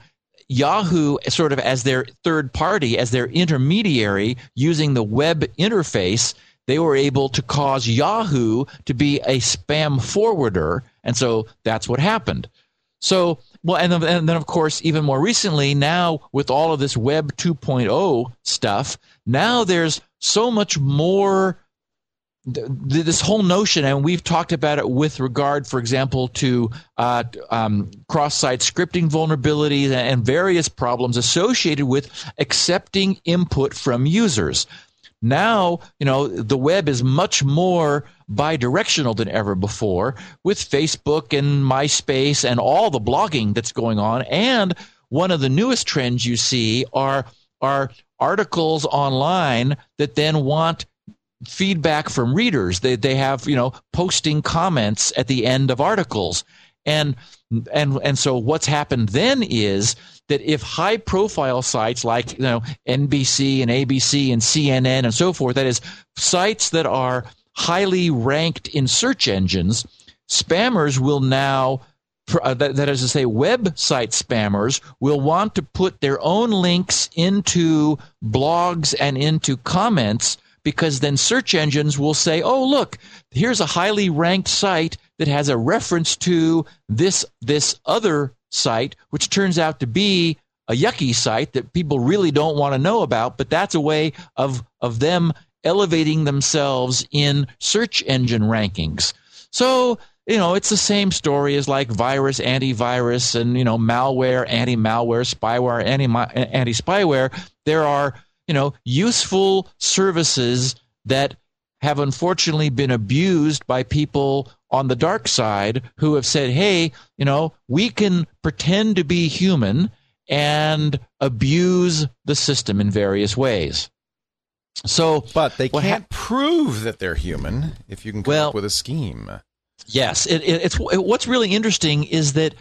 Yahoo sort of as their third party as their intermediary using the web interface they were able to cause Yahoo to be a spam forwarder and so that's what happened so, well, and then, and then of course, even more recently, now with all of this Web 2.0 stuff, now there's so much more. Th- th- This whole notion, and we've talked about it with regard, for example, to uh, um, cross-site scripting vulnerabilities and various problems associated with accepting input from users. Now you know the web is much more bidirectional than ever before with facebook and myspace and all the blogging that's going on. And one of the newest trends you see are are articles online that then want feedback from readers. They they have you know posting comments at the end of articles. And and and so what's happened then is that if high profile sites like you know NBC and ABC and CNN and so forth that is sites that are highly ranked in search engines spammers will now uh, that, that is to say website spammers will want to put their own links into blogs and into comments because then search engines will say oh look here's a highly ranked site that has a reference to this this other site which turns out to be a yucky site that people really don't want to know about but that's a way of of them elevating themselves in search engine rankings. So you know it's the same story as like virus antivirus and you know malware anti-malware spyware anti anti-spyware. There are you know useful services that have unfortunately been abused by people on the dark side who have said, hey, you know, we can pretend to be human and abuse the system in various ways. So, But they can't hap- prove that they're human if you can come Well- up with a scheme. Yes, it, it, it's it, what's really interesting is that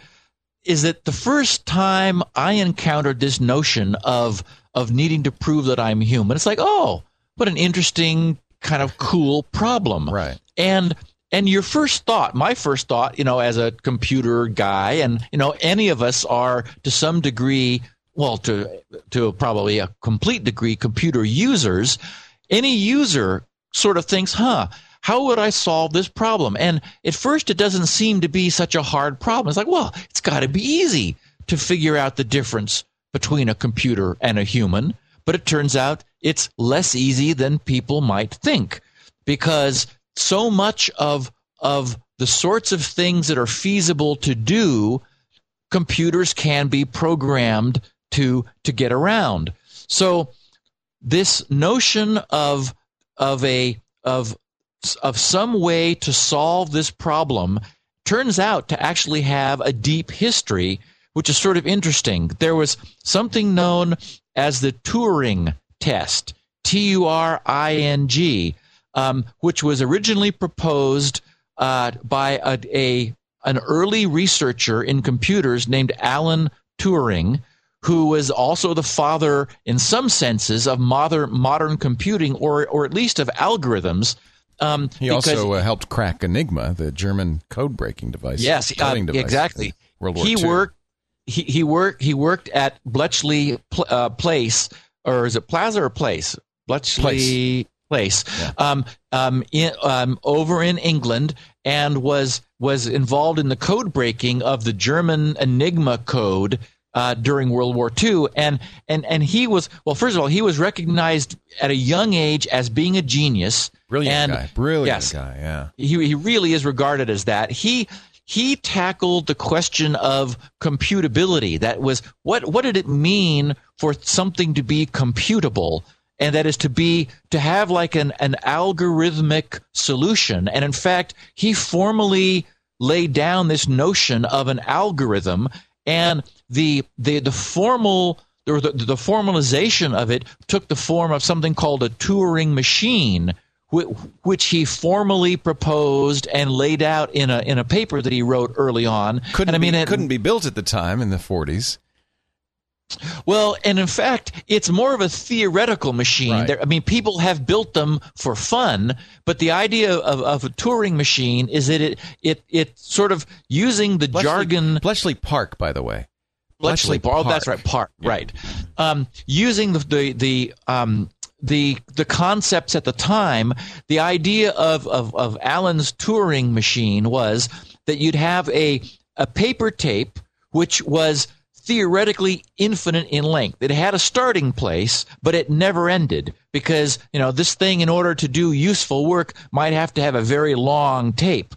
is that the first time I encountered this notion of of needing to prove that I'm human, it's like, oh, what an interesting kind of cool problem, Right. And and your first thought, my first thought, you know, as a computer guy, and you know, any of us are to some degree, well, to to probably a complete degree, computer users. Any user sort of thinks, huh, how would I solve this problem? And at first, it doesn't seem to be such a hard problem. It's like, well, it's got to be easy to figure out the difference between a computer and a human. But it turns out it's less easy than people might think because so much of of the sorts of things that are feasible to do computers can be programmed to to get around so this notion of of a of of some way to solve this problem turns out to actually have a deep history, which is sort of interesting. There was something known as the Turing test, T U R I N G, um, which was originally proposed uh, by a, a an early researcher in computers named Alan Turing, who was also the father, in some senses, of modern modern computing, or or at least of algorithms. Um, he also uh, helped crack Enigma, the German code breaking device. Yes, uh, device exactly. World War he II. worked. He, he worked. He worked at Bletchley uh, Place, or is it Plaza or Place? Bletchley Place, place yeah. um, um, in, um, over in England, and was was involved in the code breaking of the German Enigma code uh, during World War II, and and and he was well. First of all, he was recognized at a young age as being a genius. Brilliant and, guy, brilliant yes, guy. Yeah, he he really is regarded as that. He he tackled the question of computability. That was what what did it mean for something to be computable? And that is to be to have like an, an algorithmic solution. And in fact, he formally laid down this notion of an algorithm and the the the formal or the, the formalization of it took the form of something called a Turing machine, which he formally proposed and laid out in a in a paper that he wrote early on. Couldn't and I mean, be, it couldn't be built at the time in the forties. Well, and in fact, it's more of a theoretical machine. Right. There, I mean, people have built them for fun, but the idea of, of a Turing machine is that it it it sort of using the Bletchley, jargon. Bletchley Park, by the way. Bletchley, Park. Oh, that's right, Park. Yeah. Right. Um, using the the the um, the the concepts at the time, the idea of, of, of Alan's Turing machine was that you'd have a a paper tape which was theoretically infinite in length. It had a starting place, but it never ended because, you know, this thing, in order to do useful work, might have to have a very long tape.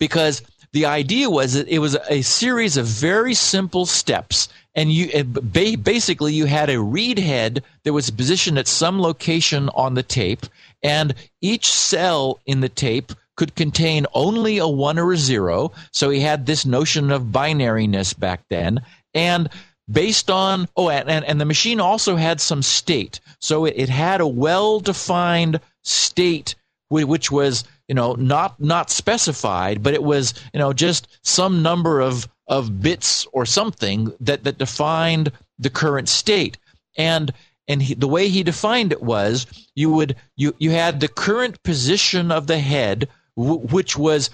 Because the idea was that it was a series of very simple steps. And you basically you had a read head that was positioned at some location on the tape, and each cell in the tape could contain only a one or a zero. So he had this notion of binariness back then and based on oh and, and the machine also had some state so it, it had a well defined state which was you know not not specified but it was you know just some number of of bits or something that that defined the current state. And and he, the way he defined it was you would you you had the current position of the head w- which was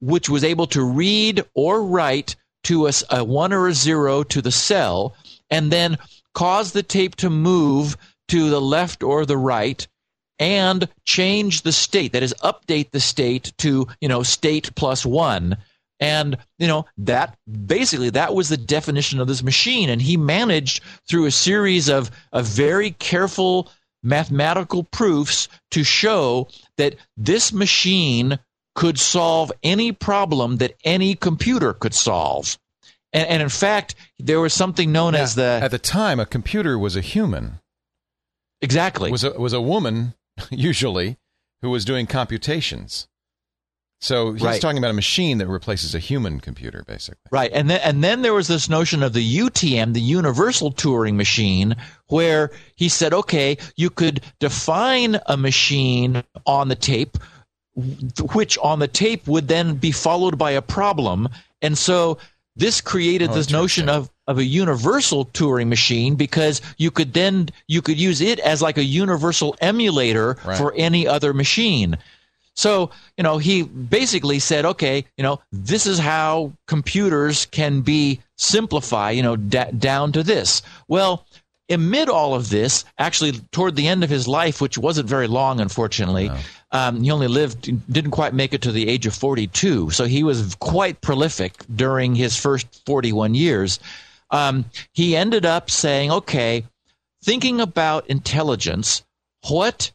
which was able to read or write to a, a one or a zero to the cell and then cause the tape to move to the left or the right and change the state that is update the state to you know state plus one and you know that basically that was the definition of this machine and he managed through a series of, of very careful mathematical proofs to show that this machine could solve any problem that any computer could solve. And, and in fact, there was something known yeah, as the at the time a computer was a human. Exactly. Was a was a woman usually who was doing computations. So he's right. talking about a machine that replaces a human computer, basically. Right, and then and then there was this notion of the UTM, the Universal Turing Machine, where he said, okay, you could define a machine on the tape which on the tape would then be followed by a problem. And so this created oh, this notion of, of a universal Turing machine because you could then you could use it as like a universal emulator right. for any other machine. So, you know, he basically said, okay, you know, this is how computers can be simplified, you know, d- down to this. Well, amid all of this, actually, toward the end of his life, which wasn't very long, unfortunately, no. um, he only lived, didn't quite make it to the age of 42. So he was quite prolific during his first 41 years. Um, he ended up saying, okay, thinking about intelligence, what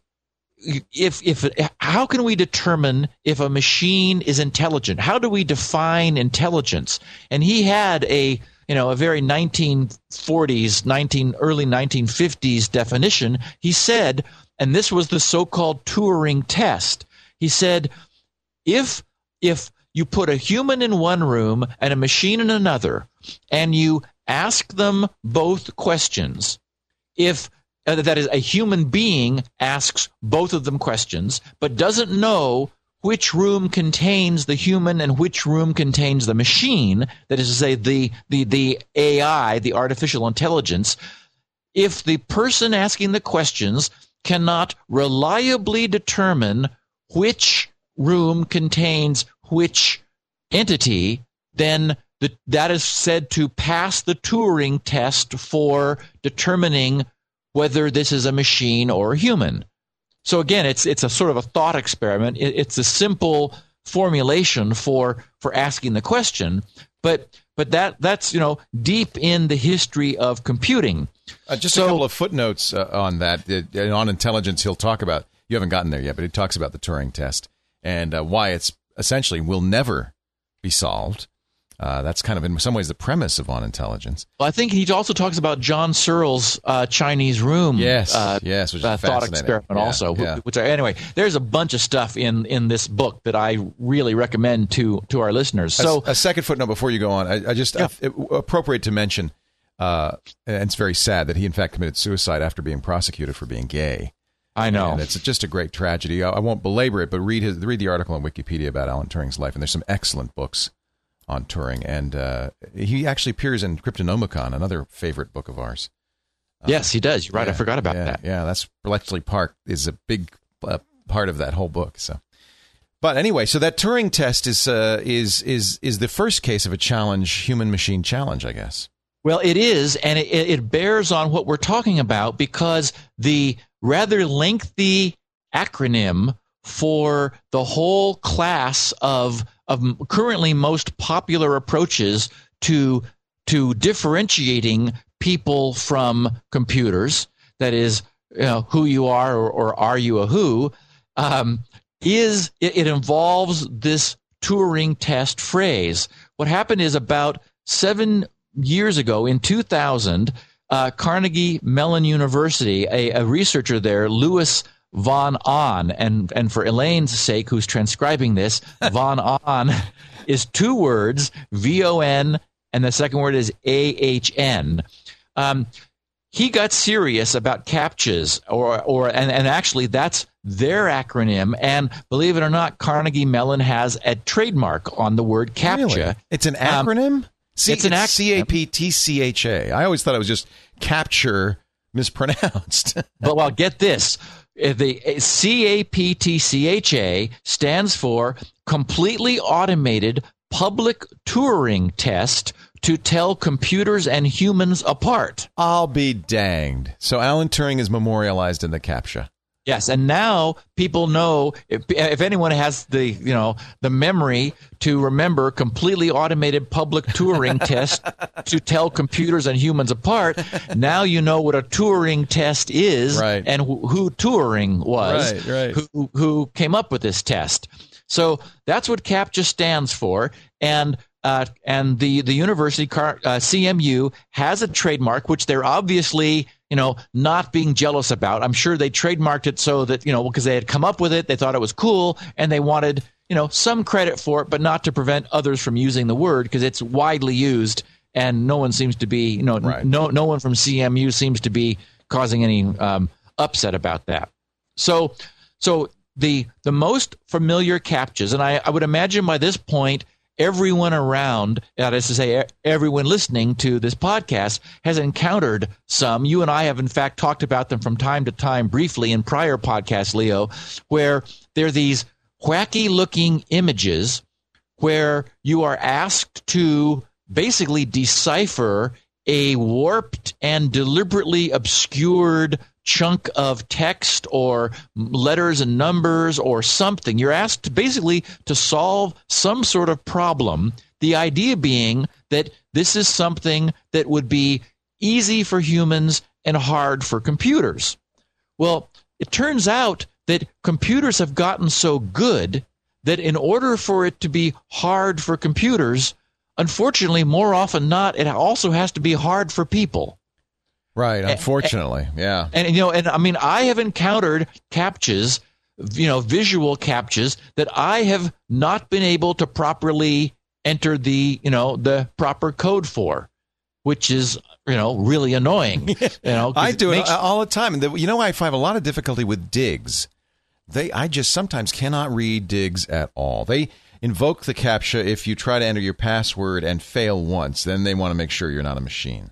if if how can we determine if a machine is intelligent how do we define intelligence and he had a you know, a very 1940s, 19 early 1950s definition. He said, and this was the so-called Turing test. He said, if if you put a human in one room and a machine in another, and you ask them both questions, if uh, that is a human being asks both of them questions, but doesn't know which room contains the human and which room contains the machine, that is to say, the, the, the AI, the artificial intelligence, if the person asking the questions cannot reliably determine which room contains which entity, then the, that is said to pass the Turing test for determining whether this is a machine or a human. So again, it's it's a sort of a thought experiment. It, it's a simple formulation for for asking the question, but but that that's you know deep in the history of computing. Uh, just so, a couple of footnotes uh, on that. Uh, on intelligence, he'll talk about. You haven't gotten there yet, but he talks about the Turing test and uh, why it's essentially will never be solved. Uh, that's kind of in some ways the premise of on intelligence. Well, I think he also talks about John Searle's uh, Chinese room. Yes, uh, yes, which uh, thought experiment yeah, also. Yeah. Which, anyway, there's a bunch of stuff in in this book that I really recommend to to our listeners. So a, a second footnote before you go on, I, I just yeah. I, it, appropriate to mention, uh, and it's very sad that he in fact committed suicide after being prosecuted for being gay. I know. And it's just a great tragedy. I, I won't belabor it, but read his read the article on Wikipedia about Alan Turing's life, and there's some excellent books on Turing, and uh, he actually appears in Cryptonomicon, another favorite book of ours. Uh, yes, he does. You're right. Yeah, I forgot about yeah, that. Yeah, that's Bletchley Park is a big uh, part of that whole book. So, but anyway, so that Turing test is uh, is is is the first case of a challenge, human machine challenge, I guess. Well, it is, and it, it bears on what we're talking about because the rather lengthy acronym for the whole class of of currently most popular approaches to to differentiating people from computers. That is, you know, who you are or, or are you a who? Um, is it, it involves this Turing test phrase. What happened is about seven years ago in 2000, uh, Carnegie Mellon University, a, a researcher there, Louis von Ahn, and and for Elaine's sake, who's transcribing this, von Ahn is two words, V O N, and the second word is A H N. Um, he got serious about CAPTCHAs, or or and, and actually that's their acronym. And believe it or not, Carnegie Mellon has a trademark on the word CAPTCHA. Really? It's an um, acronym. Um, C- it's an acronym. C A P T C H A. I always thought it was just capture mispronounced. but well, get this. Uh, the uh, CAPTCHA stands for Completely Automated Public Turing Test to Tell Computers and Humans Apart. I'll be danged. So Alan Turing is memorialized in the CAPTCHA. Yes, and now people know if, if, anyone has the you know the memory to remember completely automated public Turing test to tell computers and humans apart. Now you know what a Turing test is, right. and who, who Turing was, right, right. Who, who came up with this test. So that's what CAPTCHA stands for, and uh, and the the university car, uh, CMU has a trademark which they're obviously you know, not being jealous about. I'm sure they trademarked it so that, you know, because they had come up with it, they thought it was cool, and they wanted, you know, some credit for it, but not to prevent others from using the word because it's widely used and no one seems to be, you know, right. no, no one from CMU seems to be causing any um, upset about that. So, so the the most familiar CAPTCHAs, and I, I would imagine by this point everyone around, that is to say, everyone listening to this podcast has encountered some. You and I have, in fact, talked about them from time to time briefly in prior podcasts, Leo, where there are these wacky looking images where you are asked to basically decipher a warped and deliberately obscured chunk of text or letters and numbers or something. You're asked basically to solve some sort of problem. The idea being that this is something that would be easy for humans and hard for computers. Well, it turns out that computers have gotten so good that in order for it to be hard for computers, unfortunately, more often not, it also has to be hard for people. Right, unfortunately, and, yeah. And, you know, and I mean, I have encountered captchas, you know, visual captchas that I have not been able to properly enter the, you know, the proper code for, which is, you know, really annoying. You know, I do it makes- all the time. And you know, I find a lot of difficulty with digs. They, I just sometimes cannot read digs at all. They invoke the captcha if you try to enter your password and fail once. Then they want to make sure you're not a machine.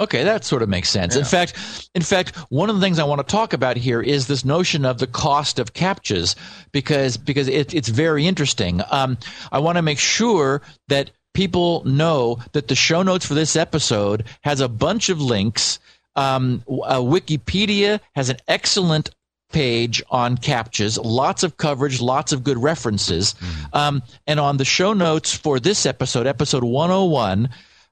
Okay, that sort of makes sense. In fact, in fact, one of the things I want to talk about here is this notion of the cost of captchas because because it, it's very interesting. Um, I want to make sure that people know that the show notes for this episode has a bunch of links. Um, uh, Wikipedia has an excellent page on captchas, lots of coverage, lots of good references. Um, and on the show notes for this episode, episode 101,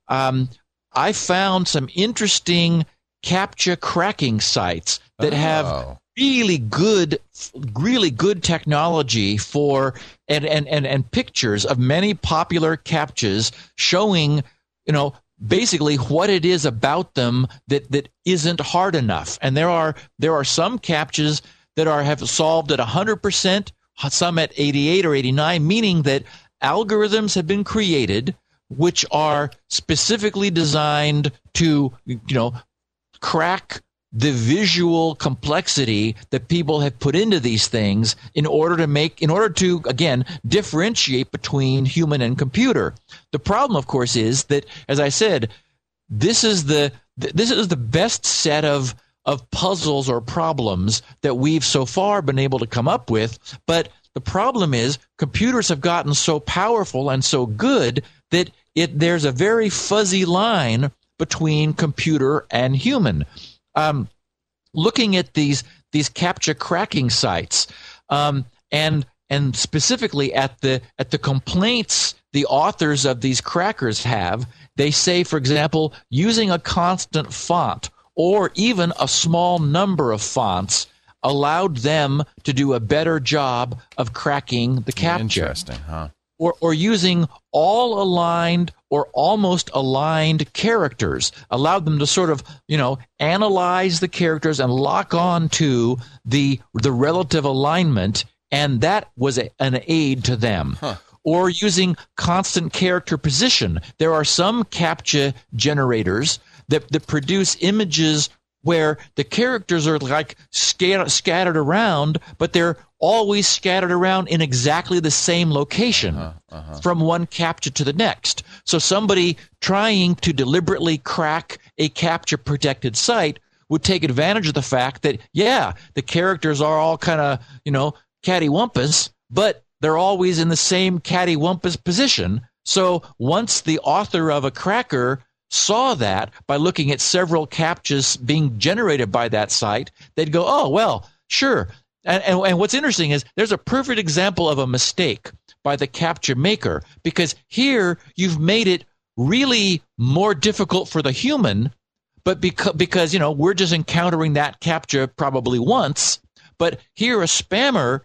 um, I found some interesting captcha cracking sites that have Oh. really good really good technology for and, and, and, and pictures of many popular captchas showing you know basically what it is about them that, that isn't hard enough and there are there are some captchas that are have solved at 100% some at 88 or 89 meaning that algorithms have been created which are specifically designed to you know crack the visual complexity that people have put into these things in order to make in order to again differentiate between human and computer. The problem of course is that as i said this is the this is the best set of of puzzles or problems that we've so far been able to come up with but the problem is computers have gotten so powerful and so good that it there's a very fuzzy line between computer and human um, looking at these these captcha cracking sites um, and and specifically at the at the complaints the authors of these crackers have they say for example using a constant font or even a small number of fonts allowed them to do a better job of cracking the captcha Interesting, huh? Or, or using all aligned or almost aligned characters. Allowed them to sort of you know analyze the characters and lock on to the the relative alignment and that was a, an aid to them. Or using constant character position. There are some captcha generators that, that produce images where the characters are like scat- scattered around, but they're always scattered around in exactly the same location uh-huh, uh-huh. from one captcha to the next. So somebody trying to deliberately crack a captcha protected site would take advantage of the fact that, yeah, the characters are all kind of, you know, cattywampus, but they're always in the same cattywampus position. So once the author of a cracker saw that by looking at several captchas being generated by that site, they'd go, oh, well, sure. And, and, and what's interesting is there's a perfect example of a mistake by the captcha maker because here you've made it really more difficult for the human, but because, because you know, we're just encountering that captcha probably once. But here, a spammer,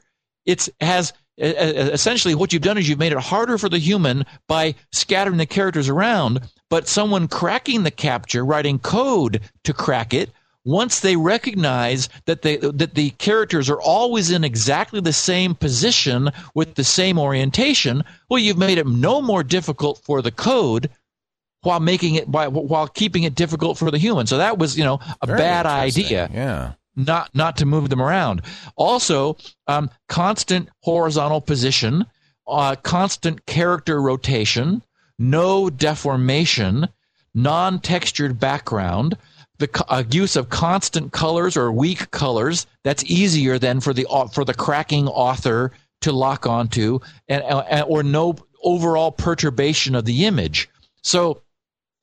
it's has essentially what you've done is you've made it harder for the human by scattering the characters around but someone cracking the captcha writing code to crack it once they recognize that they that the characters are always in exactly the same position with the same orientation well you've made it no more difficult for the code while making it by, while keeping it difficult for the human. So that was you know a Very bad idea. Yeah. Not not to move them around. Also, um, constant horizontal position, uh, constant character rotation, no deformation, non-textured background, the uh, use of constant colors or weak colors. That's easier than for the au- for the cracking author to lock onto, and, and or no overall perturbation of the image. So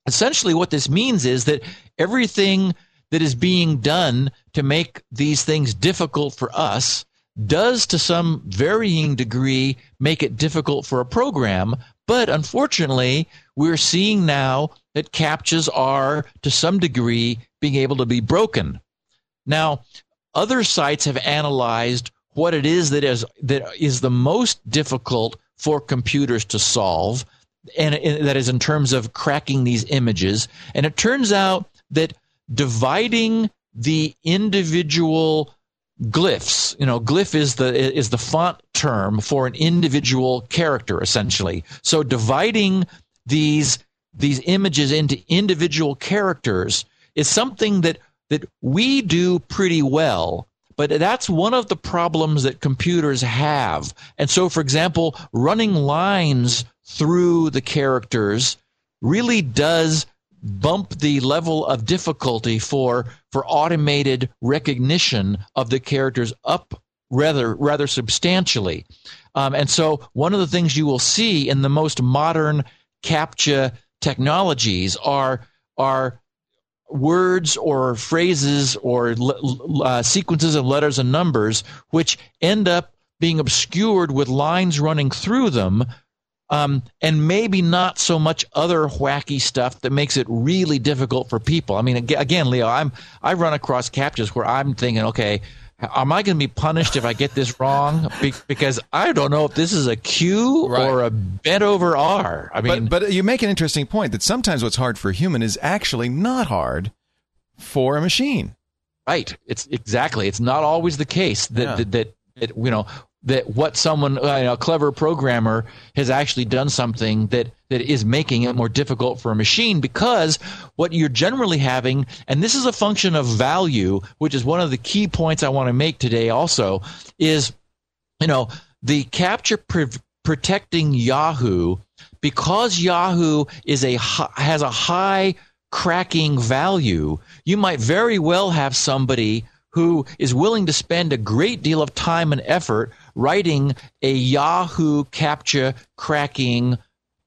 essentially what this means is that everything that is being done to make these things difficult for us does to some varying degree make it difficult for a program. But unfortunately we're seeing now that captchas are to some degree being able to be broken. Now other sites have analyzed what it is that is that is the most difficult for computers to solve and, and that is in terms of cracking these images. And it turns out that dividing the individual glyphs. You know, glyph is the is the font term for an individual character, essentially. So dividing these these images into individual characters is something that that we do pretty well. But that's one of the problems that computers have. And so, for example, running lines through the characters really does bump the level of difficulty for for automated recognition of the characters up rather rather substantially. Um, and so one of the things you will see in the most modern CAPTCHA technologies are are words or phrases or uh, sequences of letters and numbers which end up being obscured with lines running through them um, and maybe not so much other wacky stuff that makes it really difficult for people. I mean, again, Leo, I'm I run across CAPTCHAs where I'm thinking, okay, am I going to be punished if I get this wrong? Be- because I don't know if this is a Q right. or a bent over R. I mean, but, but you make an interesting point that sometimes what's hard for a human is actually not hard for a machine. Right. It's exactly. It's not always the case that yeah. that, that it, you know that what someone uh, you know, a clever programmer has actually done something that that is making it more difficult for a machine because what you're generally having and this is a function of value which is one of the key points I want to make today also is you know the captcha protecting Yahoo because Yahoo is a has a high cracking value you might very well have somebody who is willing to spend a great deal of time and effort writing a Yahoo CAPTCHA cracking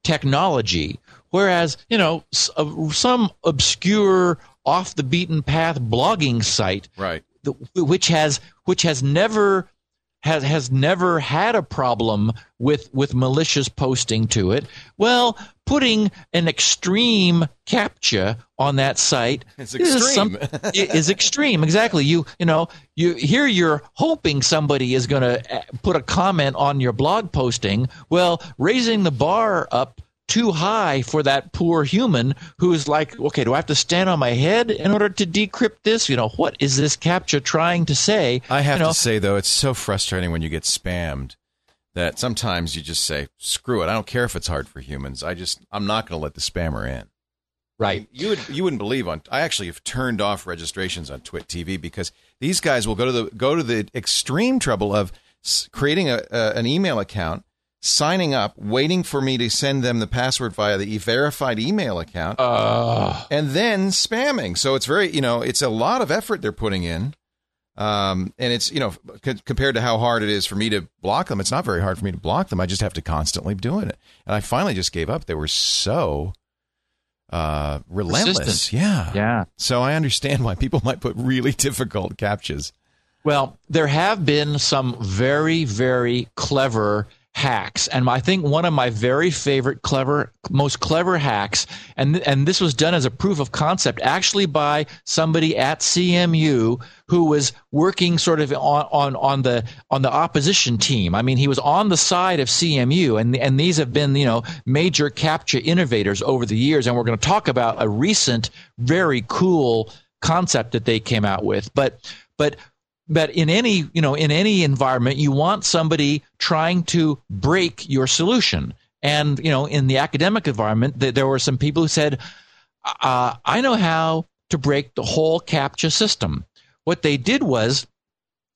technology. Whereas, you know, uh, some obscure off the beaten path blogging site, right. which has which has never has has never had a problem with with malicious posting to it. Well, putting an extreme captcha on that site it's extreme. Is, some, is extreme. Exactly. You you know you here you're hoping somebody is going to uh, put a comment on your blog posting. Well, raising the bar up too high for that poor human who's like, okay, do I have to stand on my head in order to decrypt this? You know, what is this captcha trying to say? I have you know, to say though, it's so frustrating when you get spammed that sometimes you just say, screw it. I don't care if it's hard for humans. I just, I'm not going to let the spammer in. Right. You would you wouldn't believe on I actually have turned off registrations on Twit TV because these guys will go to the go to the extreme trouble of creating a, a an email account signing up, waiting for me to send them the password via the verified email account, uh. and then spamming. So it's very, you know, it's a lot of effort they're putting in. Um, and it's, you know, c- compared to how hard it is for me to block them, it's not very hard for me to block them. I just have to constantly be doing it. And I finally just gave up. They were so uh, relentless. Persistent. Yeah. Yeah. So I understand why people might put really difficult captchas. Well, there have been some very, very clever hacks. And I think one of my very favorite clever, most clever hacks, and, and this was done as a proof of concept actually by somebody at CMU who was working sort of on, on, on the, on the opposition team. I mean, he was on the side of CMU and, and these have been, you know, major CAPTCHA innovators over the years. And we're going to talk about a recent, very cool concept that they came out with. But, but but in any you know in any environment you want somebody trying to break your solution. And you know in the academic environment th- there were some people who said uh, i know how to break the whole captcha system. What they did was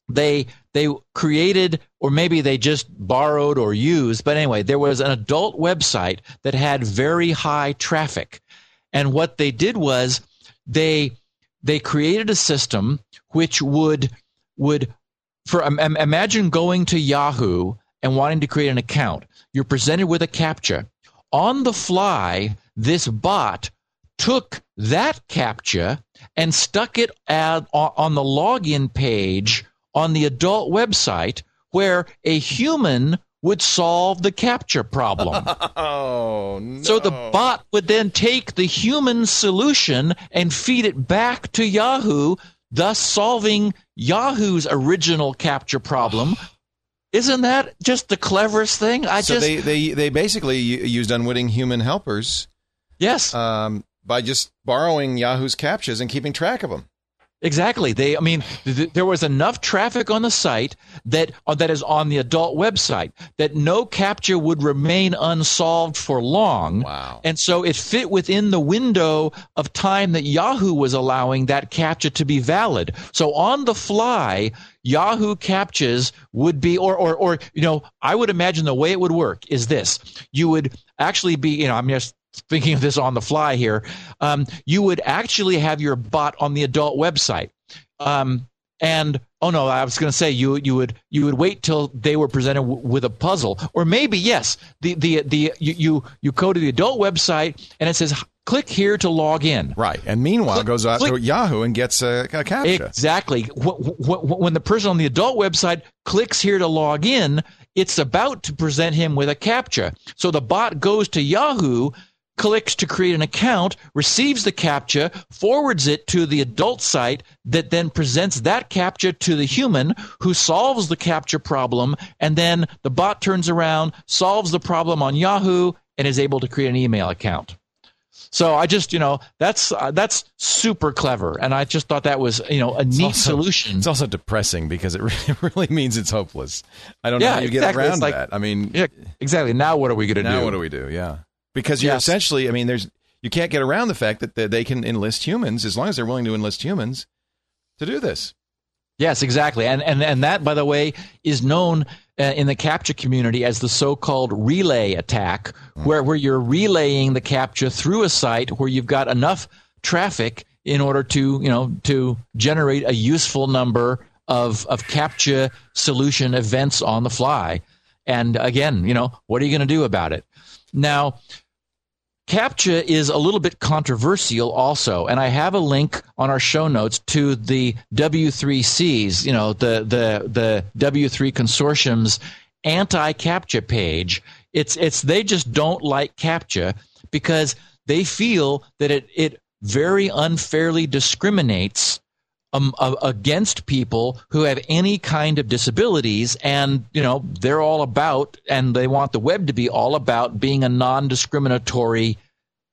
they they created or maybe they just borrowed or used but anyway there was an adult website that had very high traffic. And what they did was they they created a system which would would for um, imagine going to Yahoo and wanting to create an account. You're presented with a captcha. On the fly, this bot took that captcha and stuck it at, on the login page on the adult website where a human would solve the captcha problem. oh, no. So the bot would then take the human solution and feed it back to Yahoo thus solving Yahoo's original captcha problem. Isn't that just the cleverest thing? I so just they, they they basically used unwitting human helpers. Yes. Um, by just borrowing Yahoo's captchas and keeping track of them. Exactly. They, I mean, th- there was enough traffic on the site that uh, that is on the adult website that no captcha would remain unsolved for long. Wow. And so it fit within the window of time that Yahoo was allowing that captcha to be valid. So on the fly, Yahoo captchas would be, or, or, or, you know, I would imagine the way it would work is this. You would actually be, you know, I'm just thinking of this on the fly here, um, you would actually have your bot on the adult website. Um, and oh no, I was going to say you you would you would wait till they were presented w- with a puzzle, or maybe yes, the the the you, you you go to the adult website and it says click here to log in. Right. And meanwhile, Click- goes out to Yahoo and gets a, a captcha. Exactly. Wh- wh- When the person on the adult website clicks here to log in, it's about to present him with a captcha. So the bot goes to Yahoo, clicks to create an account, receives the captcha, forwards it to the adult site that then presents that captcha to the human who solves the captcha problem. And then the bot turns around, solves the problem on Yahoo, and is able to create an email account. So I just, you know, that's uh, that's super clever, and I just thought that was, you know, a neat also- solution. It's also depressing because it really, really means it's hopeless. I don't know how you get around like- that. I mean, yeah, exactly. Now what are we going to do? now what do we do? Yeah, because you're Yes. essentially. I mean, there's you can't get around the fact that they- they can enlist humans as long as they're willing to enlist humans to do this. Yes, exactly. And and and that, by the way, is known uh, in the captcha community as the so-called relay attack, where where you're relaying the captcha through a site where you've got enough traffic in order to you know to generate a useful number of of captcha solution events on the fly. And again, you know, what are you going to do about it? Now, CAPTCHA is a little bit controversial also, and I have a link on our show notes to the W3Cs, you know, the the the W3 consortium's anti-CAPTCHA page. It's it's they just don't like CAPTCHA because they feel that it it very unfairly discriminates um, uh, against people who have any kind of disabilities and you know they're all about and they want the web to be all about being a non-discriminatory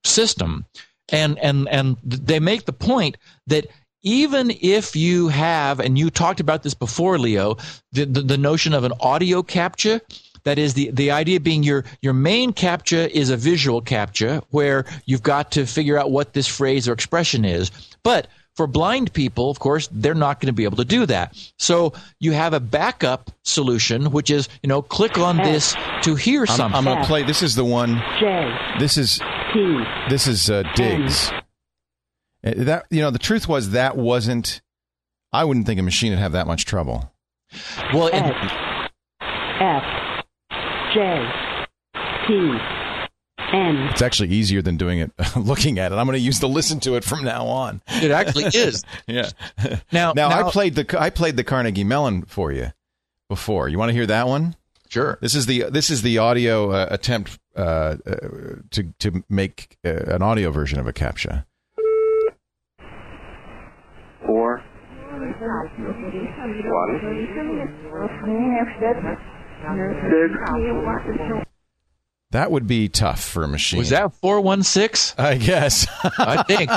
system and and and they make the point that even if you have and you talked about this before leo the, the, the notion of an audio captcha. that is the, the idea being your your main captcha is a visual captcha where you've got to figure out what this phrase or expression is but for blind people, of course, they're not going to be able to do that. So you have a backup solution, which is, you know, click on this to hear I'm, something. I'm gonna play. This is the one. J This is T this is uh, Diggs. Uh, That you know, the truth was that wasn't. I wouldn't think a machine would have that much trouble. well, X and, F J T N It's actually easier than doing it, looking at it. I'm going to use the listen to it from now on. it actually is. Yeah. Now, Now, I played the I played the Carnegie Mellon for you before. You want to hear that one? Sure. This is the this is the audio uh, attempt uh, uh, to to make uh, an audio version of a captcha. four, one, six, That would be tough for a machine. Was that 416? I guess. I think.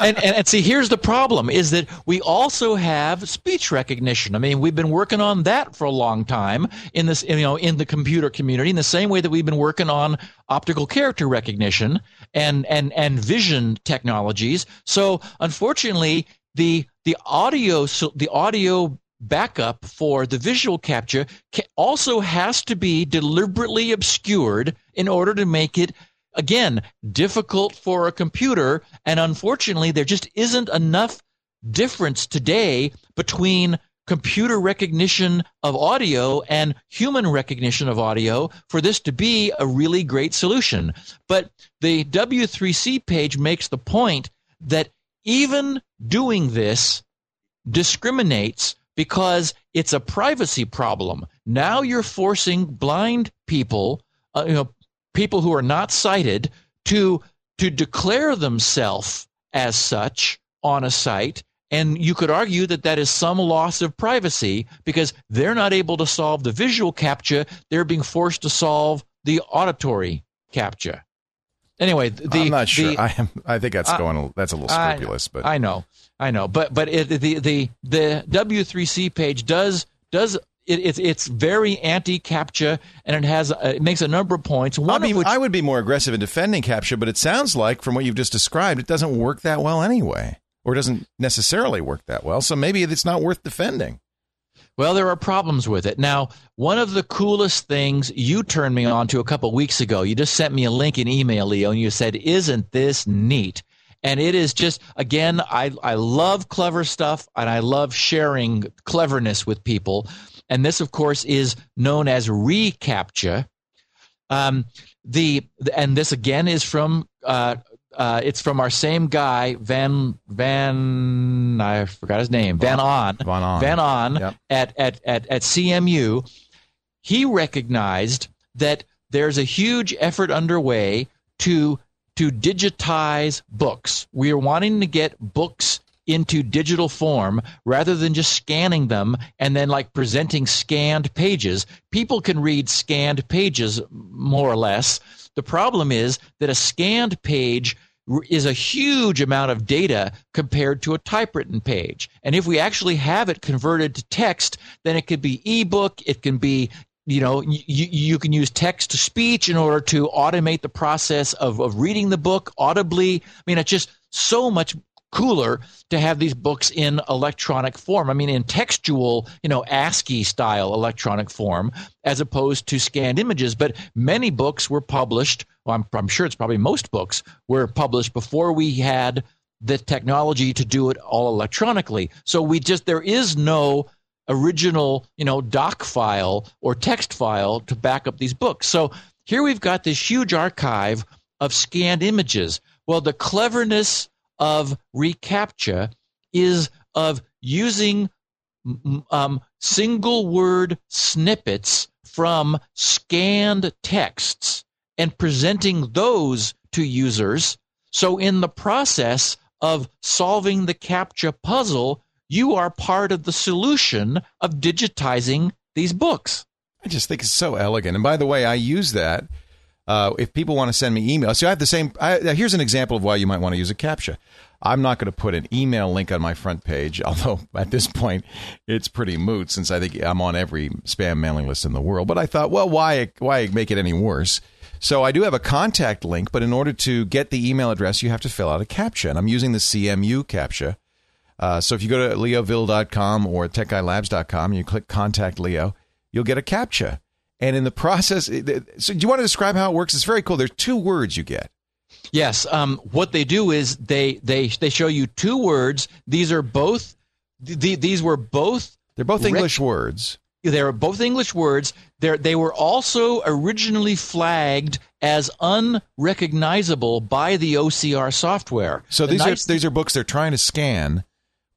and, and and see, here's the problem: is that we also have speech recognition. I mean, we've been working on that for a long time in this, you know, in the computer community, in the same way that we've been working on optical character recognition and and and vision technologies. So, unfortunately, the the audio so the audio backup for the visual captcha also has to be deliberately obscured in order to make it again difficult for a computer and unfortunately there just isn't enough difference today between computer recognition of audio and human recognition of audio for this to be a really great solution. But the W3C page makes the point that even doing this discriminates because it's a privacy problem. Now you're forcing blind people, uh, you know, people who are not sighted, to to declare themselves as such on a site. And you could argue that that is some loss of privacy because they're not able to solve the visual captcha. They're being forced to solve the auditory captcha. Anyway, the I'm not sure. the- I am. I think that's I- going. A, that's a little I- scrupulous, but I know, I know, but but it, the the the W3C page does does it, it's it's very anti captcha and it has uh, it makes a number of points. One I mean, of which I would be more aggressive in defending CAPTCHA, but it sounds like from what you've just described, it doesn't work that well anyway, or doesn't necessarily work that well. So maybe it's not worth defending. Well, there are problems with it. Now, one of the coolest things you turned me on to a couple weeks ago, you just sent me a link in email, Leo, and you said, Isn't this neat? And it is just, again, I, I love clever stuff and I love sharing cleverness with people. And this, of course, is known as reCAPTCHA. Um, the and this again is from uh, uh, it's from our same guy Van Van I forgot his name von Ahn von Ahn. von Ahn Yep. at, at at at CMU. He recognized that there's a huge effort underway to to digitize books. We are wanting to get books into digital form rather than just scanning them and then like presenting scanned pages. People can read scanned pages more or less. The problem is that a scanned page is a huge amount of data compared to a typewritten page. And if we actually have it converted to text, then it could be ebook, it can be you know you, you can use text to speech in order to automate the process of, of reading the book audibly i mean it's just so much cooler to have these books in electronic form i mean in textual you know ascii style electronic form as opposed to scanned images but many books were published well, I'm, I'm sure it's probably most books were published before we had the technology to do it all electronically so we just there is no original, you know, doc file or text file to back up these books. So here we've got this huge archive of scanned images. Well, the cleverness of reCAPTCHA is of using um, single word snippets from scanned texts and presenting those to users. So, in the process of solving the CAPTCHA puzzle, you are part of the solution of digitizing these books. I just think it's so elegant. And by the way, I use that. Uh, if people want to send me email, so I have the same. I, here's an example of why you might want to use a CAPTCHA. I'm not going to put an email link on my front page, although at this point it's pretty moot since I think I'm on every spam mailing list in the world. But I thought, well, why why make it any worse? So I do have a contact link, but in order to get the email address, you have to fill out a CAPTCHA, and I'm using the CMU CAPTCHA. Uh, so if you go to leoville.com or techguylabs.com and you click contact Leo, you'll get a CAPTCHA. And in the process, so do you want to describe how it works? It's very cool. There's two words you get. Yes. Um, what they do is they they they show you two words. These are both. th- these were both. They're both Rec- English words. They are both English words. They they were also originally flagged as unrecognizable by the OCR software. So The these nice- are these are books they're trying to scan,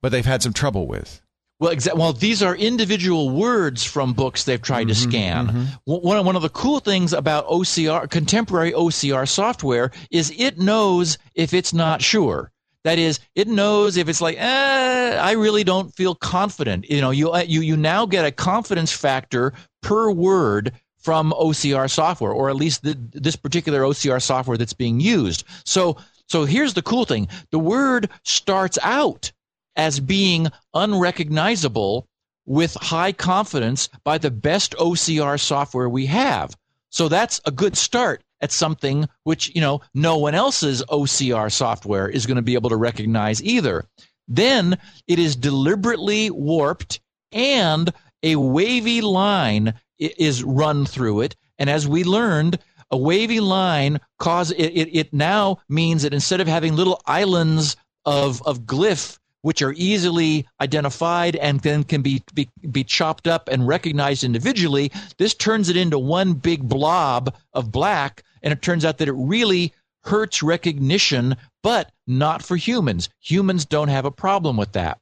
but they've had some trouble with. Well, exa- well, these are individual words from books they've tried to scan. One- One, one of the cool things about OCR, contemporary OCR software, is it knows if it's not sure. That is, it knows if it's like, eh, I really don't feel confident. You know, you uh, you you now get a confidence factor per word from OCR software, or at least the, this particular OCR software that's being used. So, so here's the cool thing: the word starts out as being unrecognizable with high confidence by the best OCR software we have. So that's a good start at something which, you know, no one else's OCR software is going to be able to recognize either. Then it is deliberately warped and a wavy line is run through it. And as we learned, a wavy line cause it, it, it now means that instead of having little islands of, of glyph which are easily identified and then can be, be be chopped up and recognized individually. This turns it into one big blob of black, and it turns out that it really hurts recognition, but not for humans. Humans don't have a problem with that.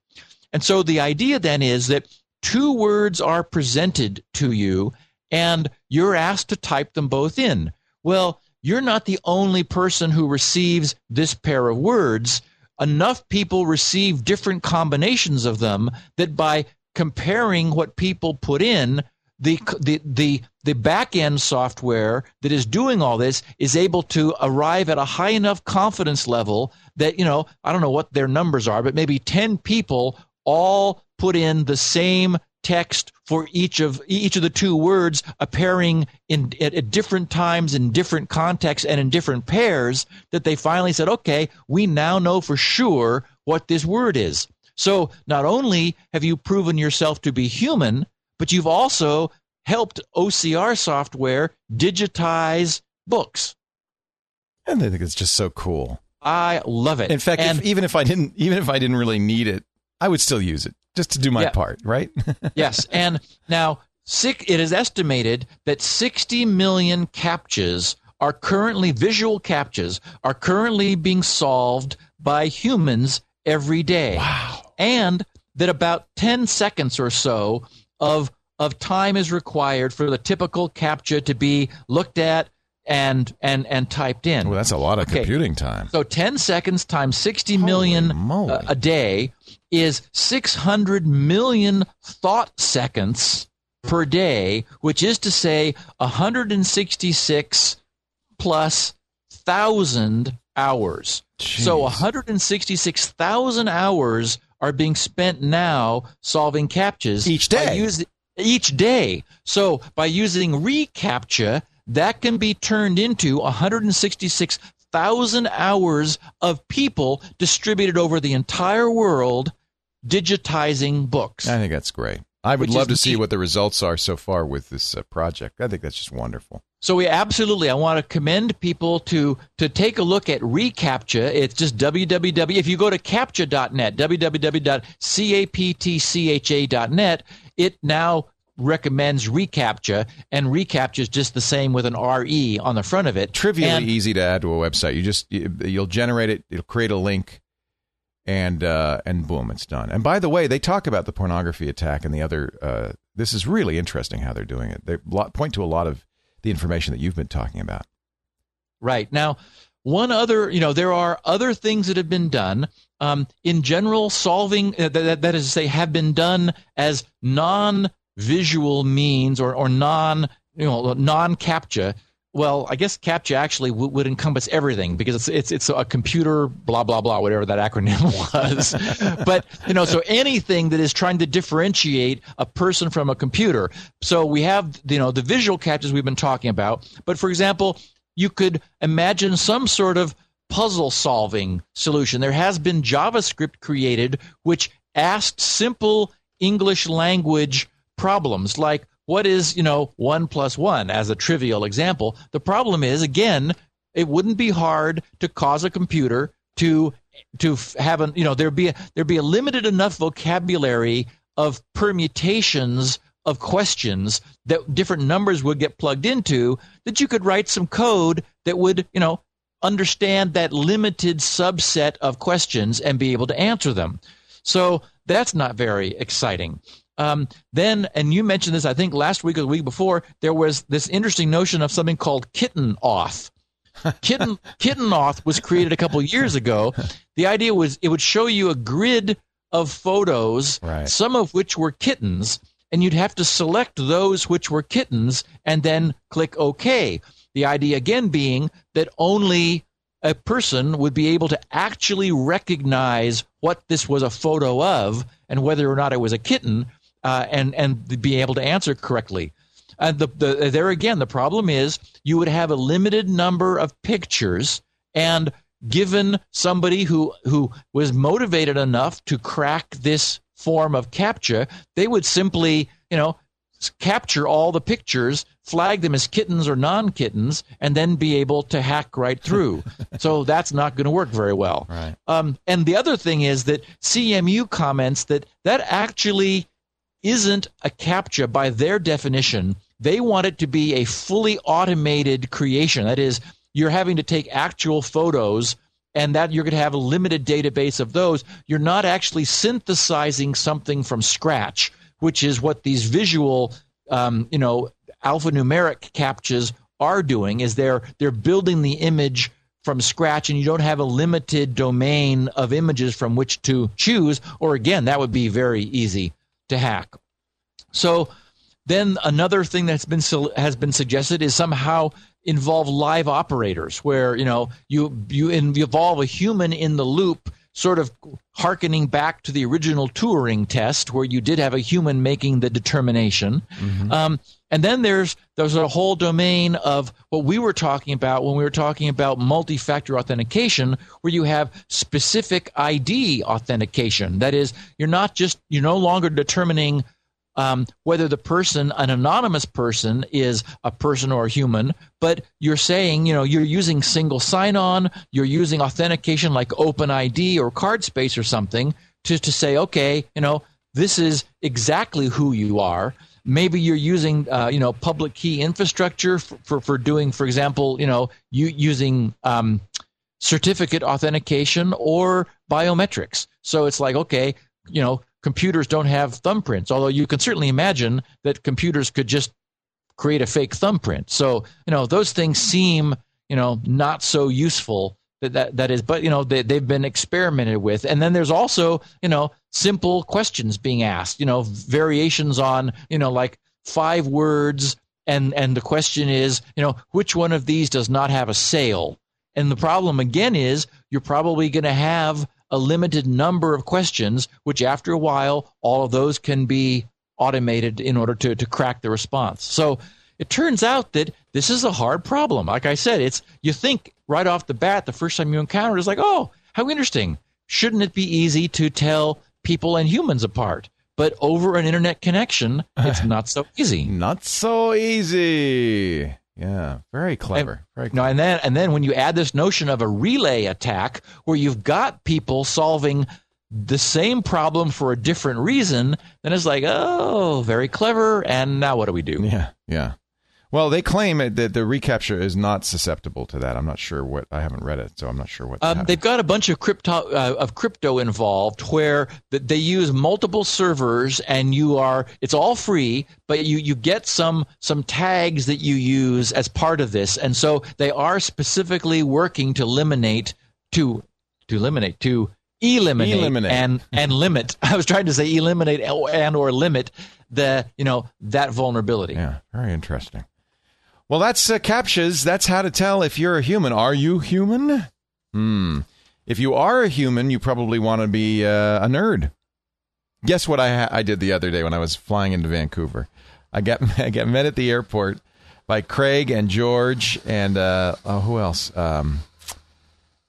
And so the idea then is that two words are presented to you, and you're asked to type them both in. Well, you're not the only person who receives this pair of words enough people receive different combinations of them that by comparing what people put in, the the the the back end software that is doing all this is able to arrive at a high enough confidence level that you know I don't know what their numbers are, but maybe ten people all put in the same text for each of each of the two words appearing in at, at, different times in different contexts and in different pairs that they finally said okay we now know for sure what this word is. So not only have you proven yourself to be human but you've also helped OCR software digitize books. And I think it's just so cool. I love it. In fact if, even if I didn't even if I didn't really need it I would still use it just to do my Yeah. part, right? yes, and now sick, it is estimated that 60 million captchas are currently visual captchas are currently being solved by humans every day. wow. And that about 10 seconds or so of of time is required for the typical captcha to be looked at and and and typed in. Well, that's a lot of Okay. computing time. So 10 seconds times 60 million moly. uh, a day is 600 million thought seconds per day, which is to say 166 plus thousand hours. So Jeez. 166,000 hours are being spent now solving captchas Each day. use- each day. So by using reCAPTCHA, that can be turned into 166,000 hours of people distributed over the entire world digitizing books. I think that's great. I would love to see what the results are so far with this uh, project. I think that's just wonderful. So we absolutely, I want to commend people to to take a look at reCAPTCHA. It's just www. If you go to captcha.net, www.captcha.net, it now recommends reCAPTCHA, and reCAPTCHA is just the same with an RE on the front of it. Trivially And- easy to add to a website. You just you, you'll generate it. It'll create a link, and uh, and boom, it's done. And by the way, they talk about the pornography attack and the other. Uh, this is really interesting how they're doing it. They point to a lot of the information that you've been talking about. Right. Now, one other, you know, there are other things that have been done. Um, in general, solving, uh, that, that is to say, have been done as non visual means or, or non, you know, non captcha. Well, I guess CAPTCHA actually w- would encompass everything because it's it's it's a computer blah blah blah whatever that acronym was. but you know, so anything that is trying to differentiate a person from a computer. So we have you know the visual captchas we've been talking about. But for example, you could imagine some sort of puzzle solving solution. There has been JavaScript created which asked simple English language problems like what is, you know, one plus one as a trivial example. The problem is, again, it wouldn't be hard to cause a computer to to have an you know there'd be a, there'd be a limited enough vocabulary of permutations of questions that different numbers would get plugged into that you could write some code that would you know understand that limited subset of questions and be able to answer them so that's not very exciting um, then and you mentioned this i think last week or the week before there was this interesting notion of something called kitten auth kitten kitten auth was created a couple years ago. The idea was it would show you a grid of photos Right. some of which were kittens and you'd have to select those which were kittens and then click ok. The idea again being that only a person would be able to actually recognize what this was a photo of and whether or not it was a kitten uh, and and be able to answer correctly. And the, the there again the problem is you would have a limited number of pictures and given somebody who who was motivated enough to crack this form of captcha they would simply you know capture all the pictures flag them as kittens or non-kittens and then be able to hack right through. So that's not going to work very well. Right. um, and the other thing is that cmu comments that that actually isn't a captcha by their definition. They want it to be a fully automated creation. That is, you're having to take actual photos and that you're going to have a limited database of those. You're not actually synthesizing something from scratch, which is what these visual, um, you know, alphanumeric captchas are doing. Is they're they're building the image from scratch, and you don't have a limited domain of images from which to choose. Or again, that would be very easy to hack. So then another thing that's been has been suggested is somehow involve live operators, where you know you you involve a human in the loop, sort of harkening back to the original Turing test, where you did have a human making the determination. Um, and then there's there's a whole domain of what we were talking about when we were talking about multi-factor authentication, where you have specific ID authentication. That is, you're not just you're no longer determining um, whether the person, an anonymous person, is a person or a human, but you're saying, you know, you're using single sign on, you're using authentication like OpenID or CardSpace or something to, to say, okay, you know, this is exactly who you are. Maybe you're using, uh, you know, public key infrastructure for, for, for doing, for example, you know, you using um, certificate authentication or biometrics. So it's like, okay, you know, computers don't have thumbprints, although you can certainly imagine that computers could just create a fake thumbprint. So, you know, those things seem, you know, not so useful that that, that is, but, you know, they, they've been experimented with. And then there's also, you know, simple questions being asked, you know, variations on, you know, like five words. And, and the question is, you know, which one of these does not have a sale? And the problem again is you're probably going to have a limited number of questions, which after a while, all of those can be automated in order to, to crack the response. So it turns out that this is a hard problem. Like I said, it's you think right off the bat, the first time you encounter it is like, oh, how interesting. Shouldn't it be easy to tell people and humans apart? But over an internet connection, it's not so easy. Not so easy. Yeah, very clever. Very No, and then and then when you add this notion of a relay attack, where you've got people solving the same problem for a different reason, then it's like, oh, very clever. And now what do we do? Yeah, yeah. Well, they claim it- that the reCAPTCHA is not susceptible to that. I'm not sure what. I haven't read it, so I'm not sure what. Um, they've got a bunch of crypto uh, of crypto involved, where they use multiple servers, and you are it's all free, but you you get some some tags that you use as part of this, and so they are specifically working to eliminate to to eliminate to eliminate, Eliminate. and and limit. I was trying to say eliminate and or limit the you know that vulnerability. Yeah, very interesting. Well, that's uh, captchas. That's how to tell if you're a human. Are you human? Hmm. If you are a human, you probably want to be uh, a nerd. Guess what I ha- I did the other day when I was flying into Vancouver? I got I got met at the airport by Craig and George and uh, oh, who else? Um,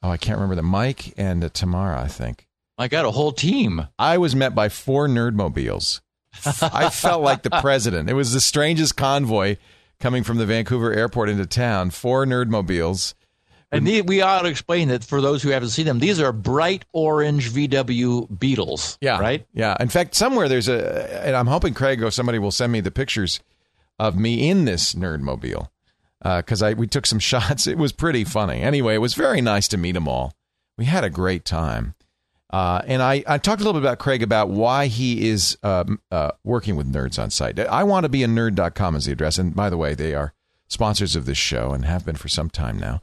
oh, I can't remember the Mike and uh, Tamara. I think. I got a whole team. I was met by four nerdmobiles. I felt like the president. It was the strangest convoy coming from the Vancouver airport into town. Four nerdmobiles. And we ought to explain that for those who haven't seen them, these are bright orange VW Beetles. Yeah. Right? Yeah. In fact, somewhere there's a, and I'm hoping Craig or somebody will send me the pictures of me in this nerdmobile uh, because I we took some shots. It was pretty funny. Anyway, it was very nice to meet them all. We had a great time. Uh, and I, I talked a little bit about Craig about why he is um, uh, working with Nerds on Site. I want to be a nerd.com is the address. And by the way, they are sponsors of this show and have been for some time now.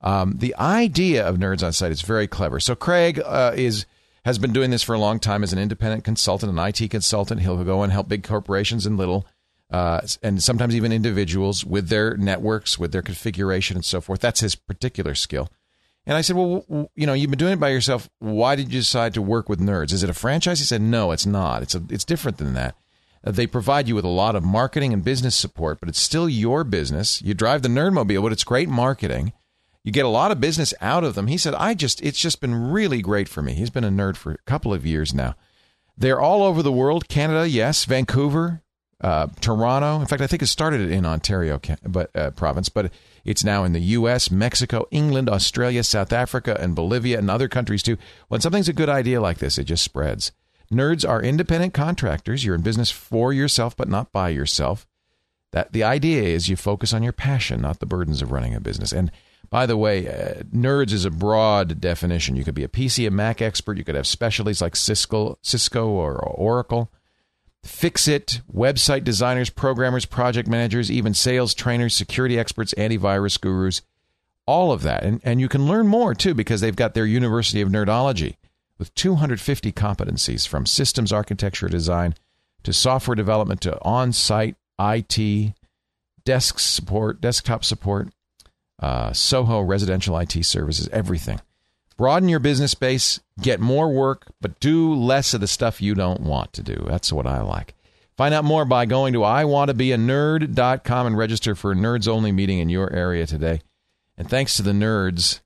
Um, the idea of Nerds on Site is very clever. So Craig uh, is has been doing this for a long time as an independent consultant, an IT consultant. He'll go and help big corporations and little, uh, and sometimes even individuals with their networks, with their configuration and so forth. That's his particular skill. And I said, well, you know, you've been doing it by yourself. Why did you decide to work with Nerds? Is it a franchise? He said, no, it's not. It's a, it's different than that. Uh, they provide you with a lot of marketing and business support, but it's still your business. You drive the Nerdmobile, but it's great marketing. You get a lot of business out of them. He said, I just, it's just been really great for me. He's been a nerd for a couple of years now. They're all over the world. Canada, yes. Vancouver, uh, Toronto. In fact, I think it started in Ontario, but uh, province, but it's now in the U.S., Mexico, England, Australia, South Africa, and Bolivia, and other countries too. When something's a good idea like this, it just spreads. Nerds are independent contractors. You're in business for yourself, but not by yourself. That the idea is you focus on your passion, not the burdens of running a business. And by the way, uh, nerds is a broad definition. You could be a PC and Mac expert. You could have specialties like Cisco, Cisco or Oracle. Fix it, website designers, programmers, project managers, even sales trainers, security experts, antivirus gurus, all of that. And, and you can learn more too because they've got their University of Nerdology with 250 competencies from systems architecture design to software development to on site IT, desk support, desktop support, uh, Soho residential IT services, everything. Broaden your business base, get more work, but do less of the stuff you don't want to do. That's what I like. Find out more by going to iwanttobeanerd.com and register for a nerds only meeting in your area today. And thanks to the nerds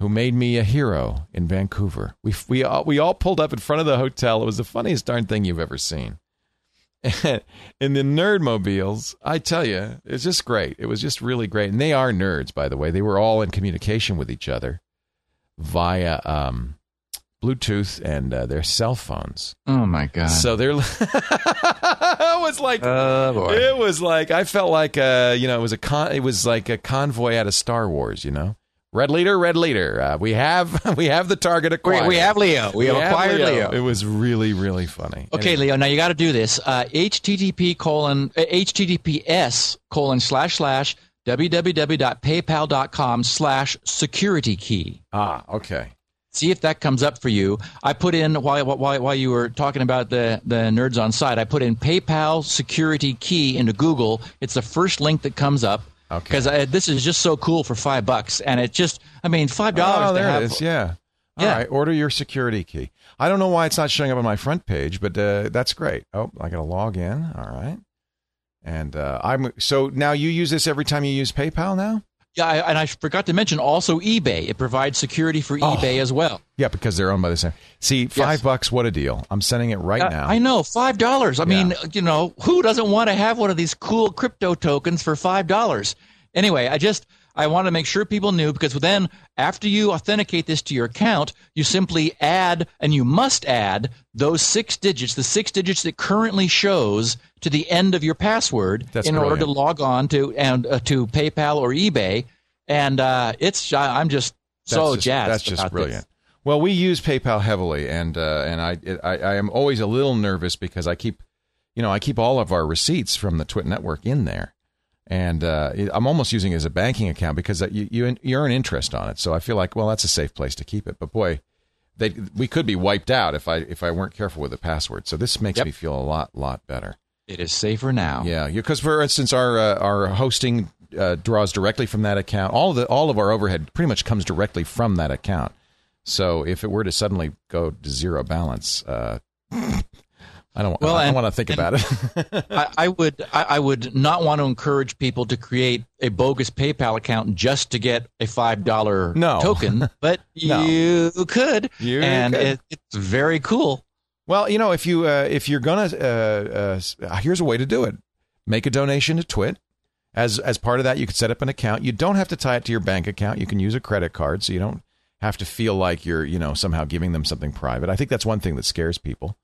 who made me a hero in Vancouver. We we all, we all pulled up in front of the hotel. It was the funniest darn thing you've ever seen. in the nerd mobiles, I tell you, it's just great. It was just really great. And they are nerds, by the way. They were all in communication with each other via um, Bluetooth and uh, their cell phones. Oh my god! So they're it was like Oh boy! it was like I felt like uh you know it was a con it was like a convoy out of Star Wars. You know, red leader, red leader. Uh, we have we have the target we, acquired. we have Leo. We, have acquired Leo. It was really really funny. Okay, Anyway, Leo. Now you got to do this. Uh, HTTP colon uh, HTTPS colon slash slash www.paypal.com slash security key. Ah, okay. See if that comes up for you. I put in while while, while you were talking about the the nerds on site. I put in PayPal security key into Google. It's the first link that comes up. Okay. Because this is just so cool for five bucks, and it just I mean five dollars. Oh, to there have, it is. Yeah. All Yeah. right. Order your security key. I don't know why it's not showing up on my front page, but uh, that's great. Oh, I got to log in. All right. And uh, I'm so now you use this every time you use PayPal now. Yeah, I, and I forgot to mention also eBay. It provides security for Oh. eBay as well. Yeah, because they're owned by the same. See, five Yes. bucks. What a deal! I'm sending it right Uh, now. I know five dollars. I Yeah. mean, you know, who doesn't want to have one of these cool crypto tokens for five dollars? Anyway, I just I want to make sure people knew because then after you authenticate this to your account, you simply add and you must add those six digits, the six digits that currently shows to the end of your password That's in order to log on to and uh, to PayPal or eBay. And uh, it's I'm just so that's just, jazzed. That's just about this. brilliant. Well, we use PayPal heavily, and uh, and I, it, I I am always a little nervous because I keep, you know, I keep all of our receipts from the Twit network in there, and uh, I'm almost using it as a banking account because you you you earn interest on it. So I feel like well, that's a safe place to keep it. But boy, they we could be wiped out if I if I weren't careful with the password. So this makes Yep. me feel a lot lot better. It is safer now. Yeah, because for instance, our uh, our hosting uh, draws directly from that account. All of the all of our overhead pretty much comes directly from that account. So if it were to suddenly go to zero balance, uh, I don't. Well, I don't want to think about it. I, I would I, I would not want to encourage people to create a bogus PayPal account just to get a five dollar No. token, but No. you could, You and could. It, it's very cool. well, you know, if you uh, if you're gonna, uh, uh, here's a way to do it: make a donation to Twit. As as part of that, you could set up an account. You don't have to tie it to your bank account. You can use a credit card, so you don't have to feel like you're you know somehow giving them something private. I think that's one thing that scares people.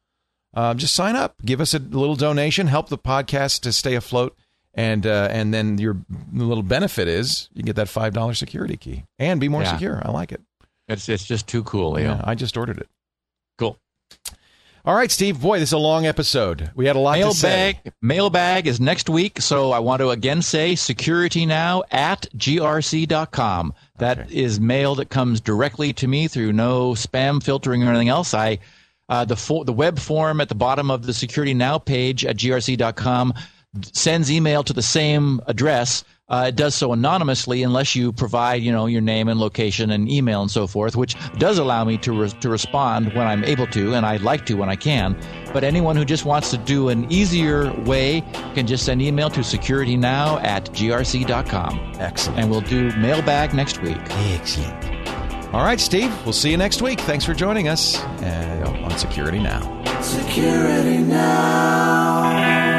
Um, just sign up, give us a little donation, help the podcast to stay afloat, and uh, and then your little benefit is you get that five dollar security key and be more Yeah. secure. I like it. It's it's just too cool, Leo. Yeah, I just ordered it. Cool. All right, Steve. Boy, this is a long episode. We had a lot to say. Mailbag mailbag is next week, so I want to again say security now at grc.com. That is Okay. mail that comes directly to me through no spam filtering or anything else. I uh, the the web form at the bottom of the security now page at grc.com sends email to the same address. Uh, it does so anonymously unless you provide, you know, your name and location and email and so forth, which does allow me to re- to respond when I'm able to, and I'd like to when I can. But anyone who just wants to do an easier way can just send email to securitynow at grc.com. Excellent. And we'll do mailbag next week. Excellent. All right, Steve. We'll see you next week. Thanks for joining us uh, on Security Now. Security now.